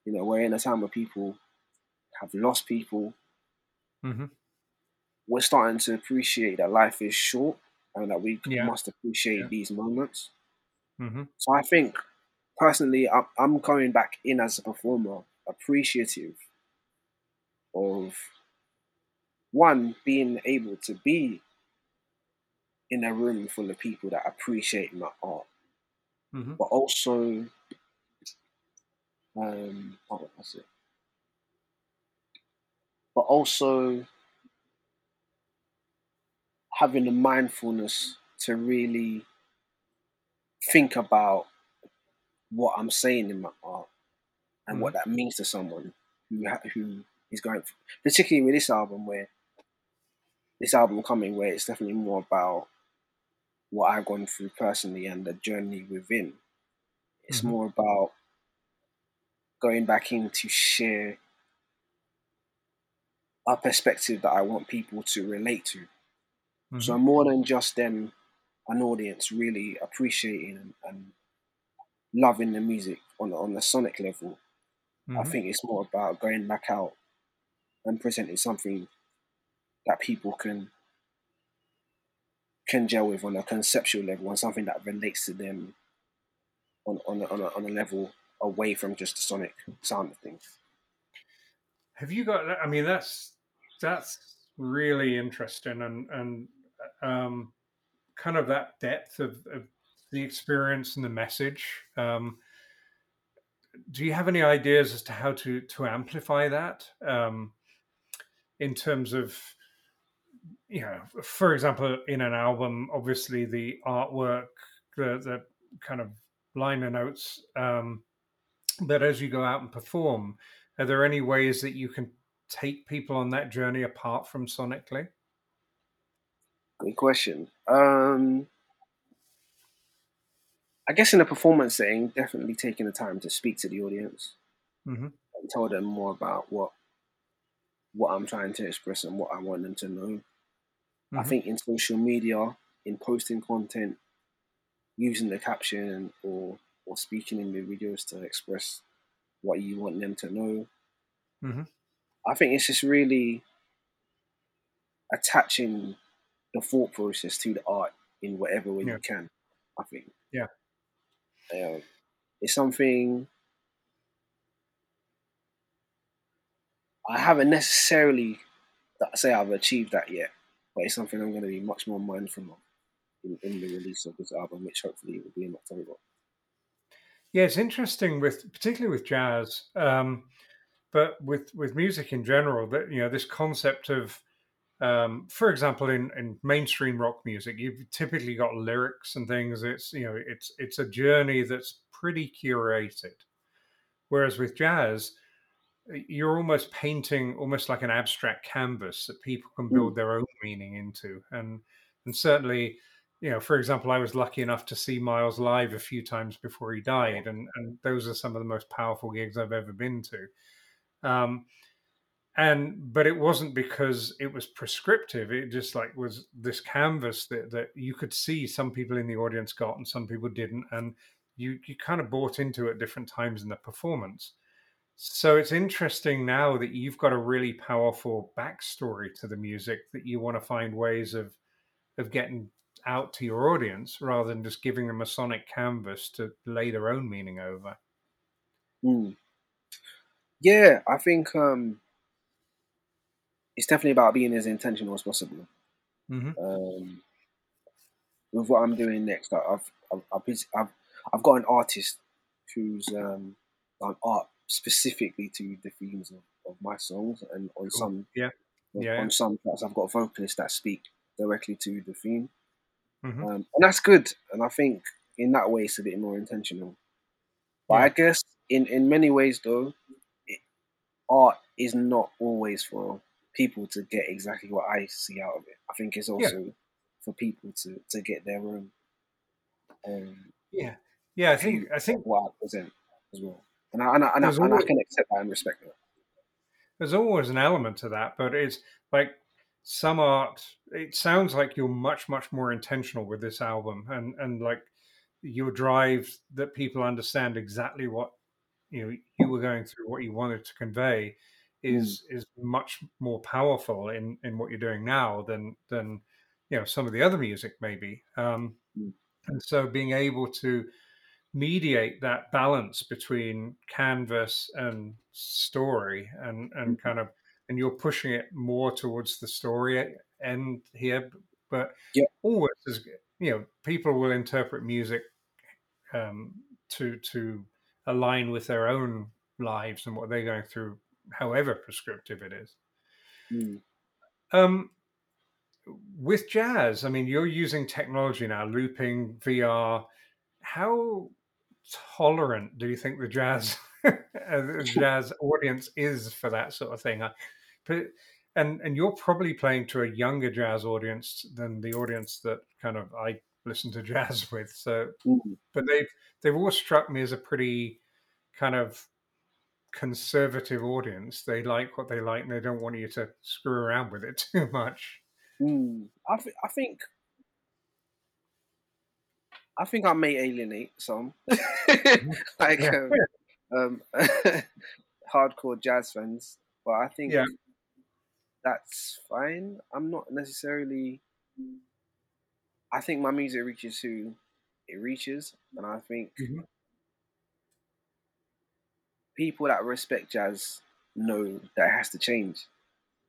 you know we're in a time where people have lost people. Mm-hmm. We're starting to appreciate that life is short and that we yeah. must appreciate yeah. these moments. Mm-hmm. So I think personally, I'm coming back in as a performer appreciative of one being able to be in a room full of people that appreciate my art, mm-hmm. but also, um, oh, it? But also having the mindfulness to really think about what I'm saying in my art and mm. what that means to someone who who is going, particularly with this album, where this album coming, where it's definitely more about what I've gone through personally and the journey within. It's mm-hmm. more about going back in to share a perspective that I want people to relate to. Mm-hmm. So more than just them, an audience really appreciating and, loving the music on on the sonic level. Mm-hmm. I think it's more about going back out and presenting something that people can can gel with on a conceptual level and something that relates to them on on a, on a, on a level away from just the sonic sound of things. Have you got? I mean, that's that's really interesting and and um, kind of that depth of, of the experience and the message. Um, do you have any ideas as to how to to amplify that um, in terms of you know, for example, in an album, obviously the artwork, the the kind of liner notes, um, but as you go out and perform, are there any ways that you can take people on that journey apart from sonically? Good question. Um, I guess in a performance setting, definitely taking the time to speak to the audience mm-hmm. and tell them more about what what I'm trying to express and what I want them to know. Mm-hmm. I think in social media, in posting content, using the caption or or speaking in the videos to express what you want them to know. Mm-hmm. I think it's just really attaching the thought process to the art in whatever way yeah. you can. I think. Yeah. Um, it's something I haven't necessarily say I've achieved that yet, but it's something I'm going to be much more mindful of in, in the release of this album, which hopefully will be in October. Yeah, it's interesting with particularly with jazz, um, but with with music in general. That you know this concept of um, for example, in, in mainstream rock music, you've typically got lyrics and things. It's you know, it's it's a journey that's pretty curated. Whereas with jazz, you're almost painting almost like an abstract canvas that people can build mm. their own meaning into. And and certainly, you know, for example, I was lucky enough to see Miles live a few times before he died, and and those are some of the most powerful gigs I've ever been to. Um, and but it wasn't because it was prescriptive it just like was this canvas that, that you could see some people in the audience got and some people didn't and you you kind of bought into at different times in the performance so it's interesting now that you've got a really powerful backstory to the music that you want to find ways of of getting out to your audience rather than just giving them a sonic canvas to lay their own meaning over mm. yeah i think um it's definitely about being as intentional as possible. Mm-hmm. Um, with what I'm doing next, I- I've I've I've, I've, I've got an artist who's um, done art specifically to the themes of, of my songs, and on Cool. some Yeah. on Yeah, yeah. some tracks I've got vocalists that speak directly to the theme, Mhm. um, and that's good. And I think in that way it's a bit more intentional. But Yeah. I guess in in many ways though, it, art is not always for people to get exactly what I see out of it. I think it's also for people to to get their own. Um, Yeah, yeah. I think I think what I present as well, and I and I, and I, and I can accept that and respect that. there's always an element to that, but it's like some art. It sounds like you're much much more intentional with this album, and and like your drive that people understand exactly what you know you were going through, what you wanted to convey, is is much more powerful in in what you're doing now than than you know some of the other music maybe. Um, Mm. and so being able to mediate that balance between canvas and story and and Mhm. kind of and you're pushing it more towards the story end here but Yeah. always as you know people will interpret music um to to align with their own lives and what they're going through however prescriptive it is Mm. um with jazz i mean you're using technology now looping vr how tolerant do you think the jazz uh, the jazz audience is for that sort of thing? I- and and you're probably playing to a younger jazz audience than the audience that kind of I listen to jazz with. So, Mm. but they've they've all struck me as a pretty kind of conservative audience. They like what they like, and they don't want you to screw around with it too much. Mm. I th- I think I think I may alienate some, like Yeah. um, um, hardcore jazz fans, but I think Yeah. that's fine. I'm not necessarily. I think my music reaches who it reaches, and I think Mhm. People that respect jazz know that it has to change.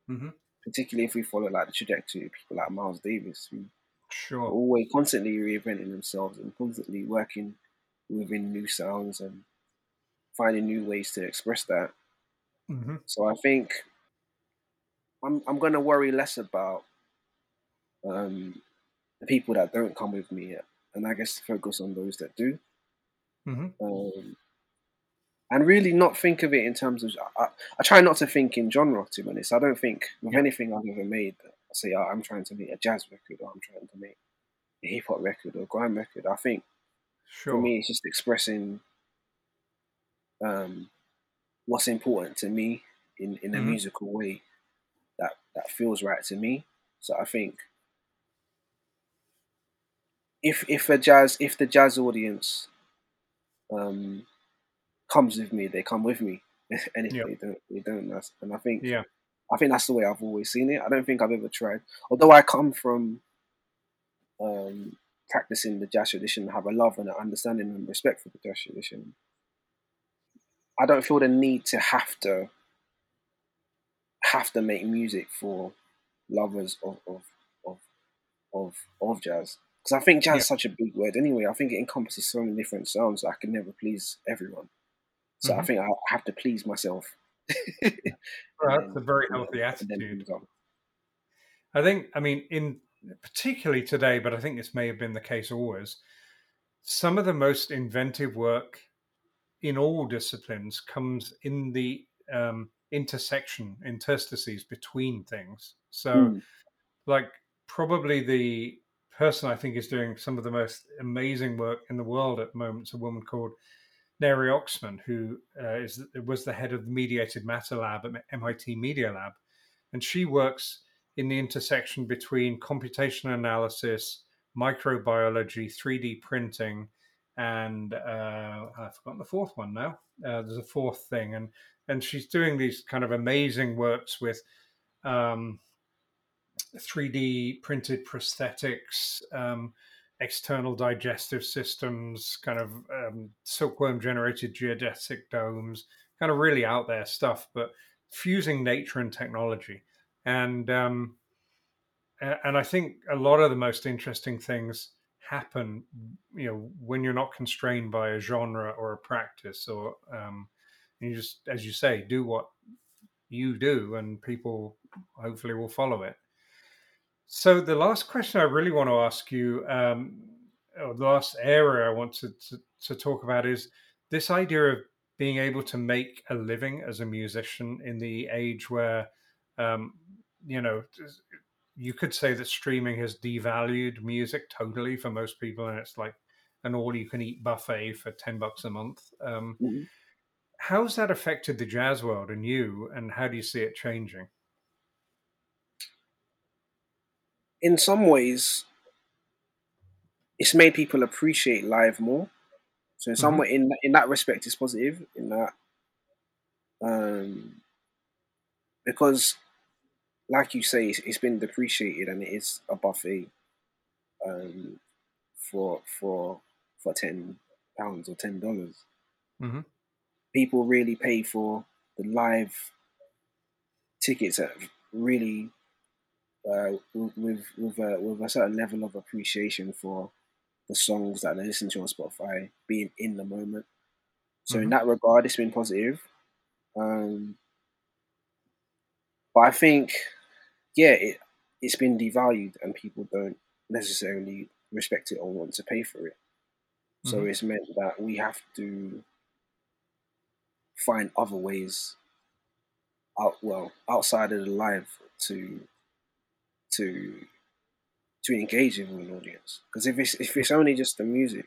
Mhm. Particularly if we follow like the trajectory of people like Miles Davis, who Sure. always constantly reinventing themselves and constantly working within new sounds and finding new ways to express that. hmm So I think I'm I'm gonna worry less about um, the people that don't come with me, and I guess focus on those that do, hmm um, and really not think of it in terms of. I, I try not to think in genre. To be honest, I don't think with Yeah. anything I've ever made. I say oh, I'm trying to make a jazz record or I'm trying to make a hip hop record or a grime record. I think Sure. for me it's just expressing um, what's important to me in, in a Mhm. musical way that that feels right to me so i think if if a jazz if the jazz audience um, comes with me they come with me and if Yeah. they don't they don't that's, and i think Yeah. i think that's the way i've always seen it i don't think i've ever tried although i come from um, practicing the jazz tradition, have a love and an understanding and respect for the jazz tradition. I don't feel the need to have to have to make music for lovers of of of of, of jazz because I think jazz Yeah. is such a big word anyway. I think it encompasses so many different sounds. That I can never please everyone, so I Mhm. think I have to please myself. Well, that's a very healthy attitude. I think, I mean, in particularly today, but I think this may have been the case always. Some of the most inventive work in all disciplines comes in the um, intersection, interstices between things. So, Mm. like, probably the person I think is doing some of the most amazing work in the world at the moment is a woman called Neri Oxman, who uh, is was the head of the Mediated Matter Lab at MIT Media Lab, and she works in the intersection between computational analysis, microbiology, 3D printing, and uh, I've forgotten the fourth one now. Uh, there's a fourth thing, and and she's doing these kind of amazing works with um, 3D printed prosthetics, um, external digestive systems, kind of um, silkworm generated geodesic domes, kind of really out there stuff, but fusing nature and technology. and um, and I think a lot of the most interesting things happen, you know, when you're not constrained by a genre or a practice, or um, you just, as you say, do what you do, and people hopefully will follow it. So the last question I really want to ask you, um, or the last area I want to, to, to talk about is this idea of being able to make a living as a musician in the age where um, you know you could say that streaming has devalued music totally for most people, and it's like an all-you-can-eat buffet for ten bucks a month. Um, mm-hmm. How's that affected the jazz world and you, and how do you see it changing? In some ways, it's made people appreciate live more. So in some mm-hmm. way, in in that respect, it's positive. In that, um, because like you say, it's, it's been depreciated and it is a buffet um, for for for ten pounds or ten dollars. Mm-hmm. People really pay for the live tickets at really uh, with with a, with a certain level of appreciation for the songs that they listen to on Spotify, being in the moment. So mm-hmm. in that regard, it's been positive. Um, but I think yeah, it it's been devalued and people don't necessarily respect it or want to pay for it. So mm-hmm. it's meant that we have to find other ways out well outside of the live to to to engage with an audience. Because if it's if it's only just the music,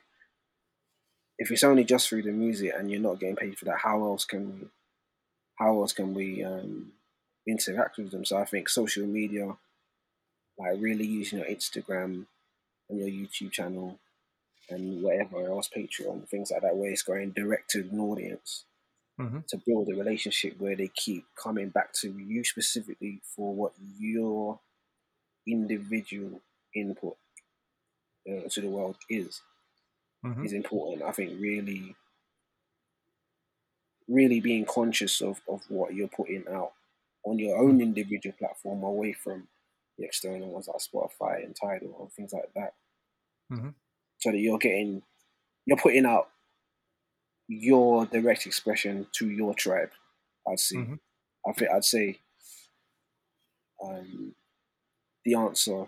if it's only just through the music and you're not getting paid for that, how else can we how else can we um, interact with them. So I think social media, like really using your Instagram and your YouTube channel and whatever else, Patreon, things like that, where it's going direct to an audience mm-hmm. to build a relationship where they keep coming back to you specifically for what your individual input uh, to the world is mm-hmm. is important. I think really, really being conscious of, of what you're putting out on your own individual platform away from the external ones like Spotify and Tidal and things like that. Mm-hmm. So that you're getting, you're putting out your direct expression to your tribe. I'd say. Mm-hmm. I think I'd say um, the answer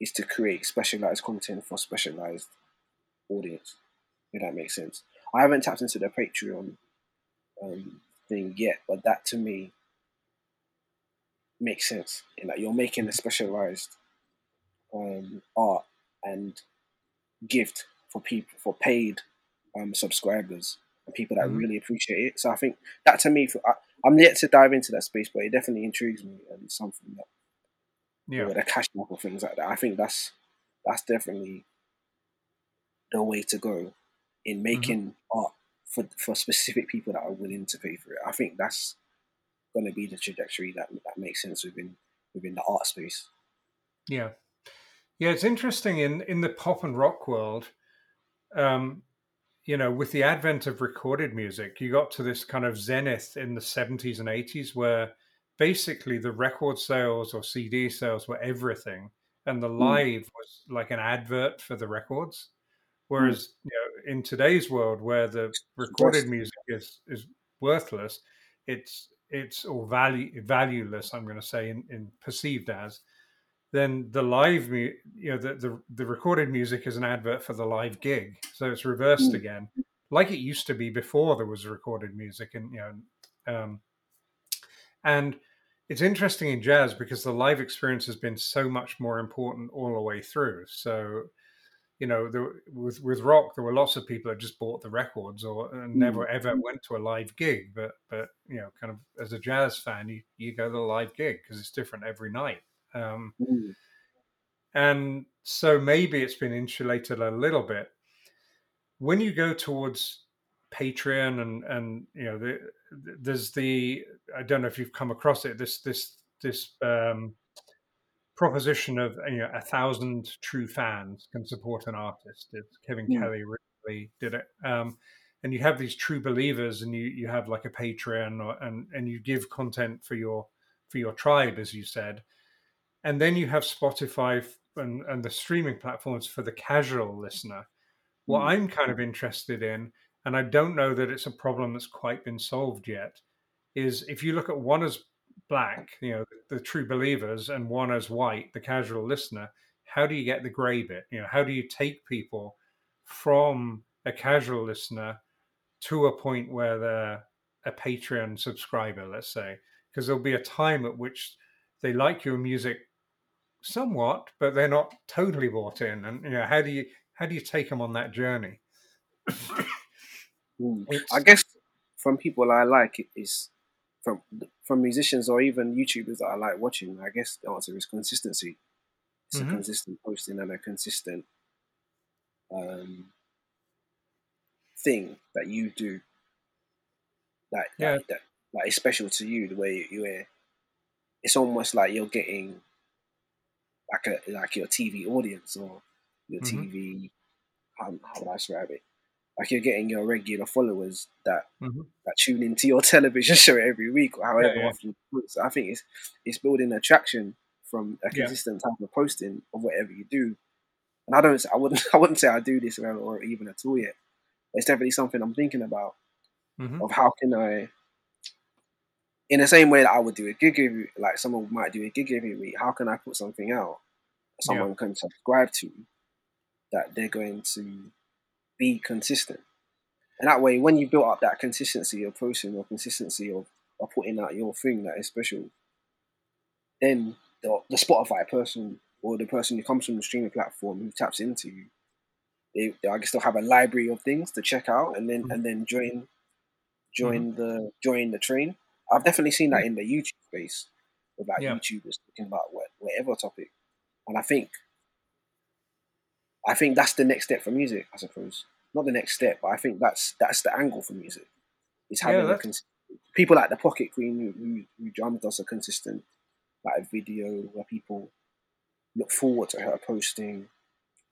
is to create specialized content for specialized audience. If that makes sense. I haven't tapped into the Patreon um, thing yet, but that to me makes sense in that you're making a specialized um, art and gift for people for paid um, subscribers and people that mm-hmm. really appreciate it. So I think that to me, for, I, am yet to dive into that space, but it definitely intrigues me and something that yeah, the cash or things like that. I think that's that's definitely the way to go in mm-hmm. making mm-hmm. art for for specific people that are willing to pay for it. I think that's going to be the trajectory that that makes sense within within the art space. Yeah, yeah, it's interesting in in the pop and rock world. Um, you know, with the advent of recorded music, you got to this kind of zenith in the seventies and eighties where basically the record sales or CD sales were everything, and the hmm. live mm. was like an advert for the records. Whereas mm. you know, in today's world, where the recorded music is is worthless, it's it's or value valueless i'm going to say in, in, perceived as then the live mu- you know the, the, the recorded music is an advert for the live gig so it's reversed mm. again like it used to be before there was recorded music and you know um, and it's interesting in jazz because the live experience has been so much more important all the way through so you know, there, with with rock, there were lots of people that just bought the records or never mm. ever went to a live gig. But but you know, kind of as a jazz fan, you you go to the live gig because it's different every night. Um, mm. And so maybe it's been insulated a little bit. When you go towards Patreon and and you know, the, there's the I don't know if you've come across it. This this this um, proposition of you know a thousand true fans can support an artist. It's Kevin yeah. Kelly really did it. Um, and you have these true believers, and you you have like a Patreon, or, and and you give content for your for your tribe, as you said, and then you have Spotify and, and the streaming platforms for the casual listener. What mm. I'm kind of interested in, and I don't know that it's a problem that's quite been solved yet, is if you look at one as black, you know, the, the true believers, and one as white, the casual listener, how do you get the gray bit? You know, how do you take people from a casual listener to a point where they're a Patreon subscriber, let's say, because there'll be a time at which they like your music somewhat, but they're not totally bought in. And you know, how do you how do you take them on that journey? Hmm. I guess from people I like is from from musicians or even YouTubers that I like watching. I guess the answer is consistency. It's mm-hmm. a consistent posting and a consistent um, thing that you do that, yeah. that, that like is special to you the way you are it's almost like you're getting like a like your TV audience or your mm-hmm. TV how, how would I describe it like you're getting your regular followers that mm-hmm. that tune into your television show every week or however yeah, yeah. often. So I think it's it's building attraction from a consistent yeah. type of posting of whatever you do. And I don't I wouldn't I wouldn't say I do this or even at all yet. But it's definitely something I'm thinking about mm-hmm. of how can I in the same way that I would do a gig every like someone might do a gig every week, how can I put something out someone can subscribe to that they're going to be consistent. And that way, when you build up that consistency of posting or consistency of, of putting out your thing that is special, then the, the Spotify person or the person who comes from the streaming platform who taps into you, they, they I guess they'll have a library of things to check out and then mm-hmm. and then join join mm-hmm. the join the train. I've definitely seen that in the YouTube space with like yeah. YouTubers talking about whatever topic, and I think I think that's the next step for music, I suppose. Not the next step, but I think that's that's the angle for music. Is having yeah, cons- people like the Pocket Queen who, who, who drummed us a consistent like video where people look forward to her posting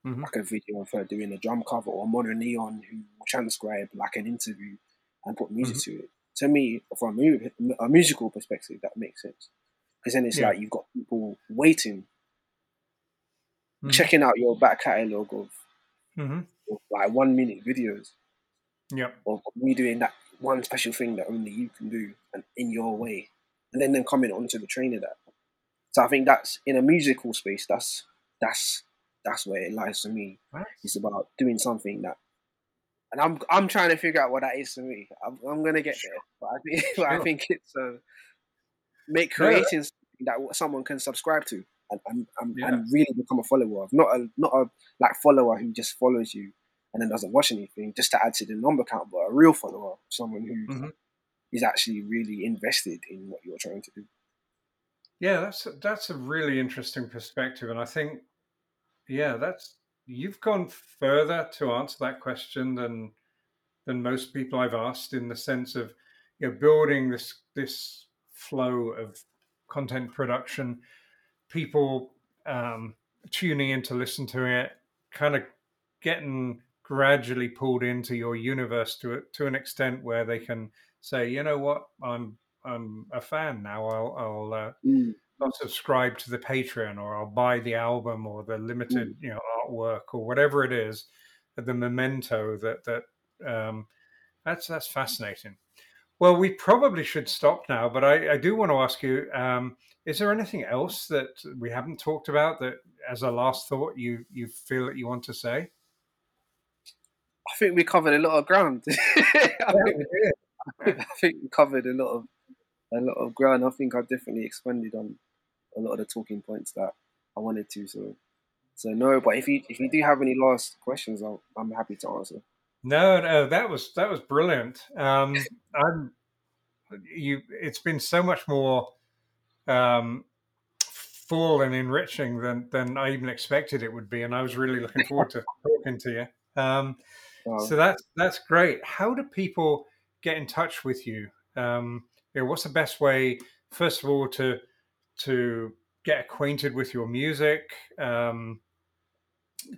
mm-hmm. like a video of her doing a drum cover or MonoNeon who transcribe like an interview and put music mm-hmm. to it. To me, from a, a musical perspective, that makes sense because then it's yeah. like you've got people waiting mm-hmm. checking out your back catalogue of, mm-hmm. of, like one minute videos. Yeah. Of you doing that one special thing that only you can do and in your way. And then them coming onto the train of that. So I think that's in a musical space, that's that's that's where it lies for me. Right. It's about doing something that and I'm I'm trying to figure out what that is for me. I'm, I'm gonna get there, but I think sure. I think it's uh, make creating no. that someone can subscribe to and, yeah. really become a follower of not a not a like follower who just follows you and then doesn't watch anything just to add to the number count, but a real follower, someone who mm-hmm. is actually really invested in what you're trying to do. Yeah, that's a, that's a really interesting perspective, and I think, yeah, that's you've gone further to answer that question than than most people I've asked in the sense of you know building this this flow of content production people um, tuning in to listen to it, kind of getting gradually pulled into your universe to to an extent where they can say, you know what, I'm I'm a fan now. I'll I'll, uh, mm. I'll subscribe to the Patreon or I'll buy the album or the limited mm. you know artwork or whatever it is, the memento that that um, that's that's fascinating. Well, we probably should stop now, but I, I do want to ask you: um, Is there anything else that we haven't talked about that, as a last thought, you you feel that you want to say? I think we covered a lot of ground. I, think, I, think, we covered a lot of a lot of ground. I think I've definitely expanded on a lot of the talking points that I wanted to. So, so no. But if you if you do have any last questions, i am happy to answer. No, no, that was that was brilliant. Um, I'm you. It's been so much more um, full and enriching than than I even expected it would be, and I was really looking forward to talking to you. Um, wow. So that's that's great. How do people get in touch with you? Um, you know, what's the best way, first of all, to to get acquainted with your music, um,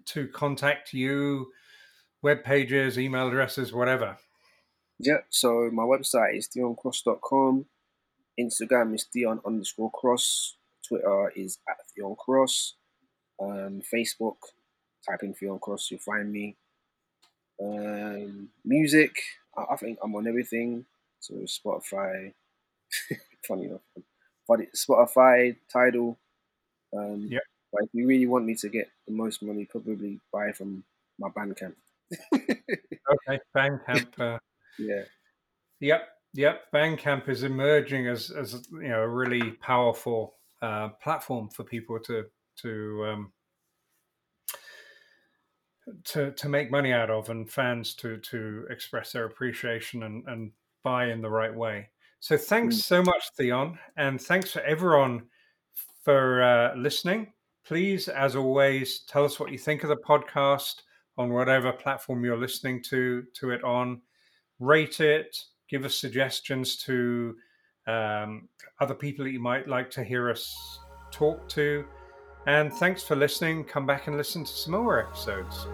to contact you? Web pages, email addresses, whatever? Yeah, so my website is theoncross.com. Instagram is Theon underscore cross. Twitter is at Theon Cross. Um, Facebook, type in Theon Cross, you'll find me. Um, music, I, I, think I'm on everything. So Spotify, funny enough, but Spotify, Tidal. Um, yeah. But if you really want me to get the most money, probably buy from my Bandcamp. okay, Bandcamp. Uh, yeah. Yep, yep. Bandcamp is emerging as as you know a really powerful uh, platform for people to to um, to to make money out of, and fans to to express their appreciation and and buy in the right way. So thanks mm. so much, Theon, and thanks for everyone for uh, listening. Please, as always, tell us what you think of the podcast on whatever platform you're listening to to it on. Rate it. Give us suggestions to um, other people that you might like to hear us talk to. And thanks for listening. Come back and listen to some more episodes.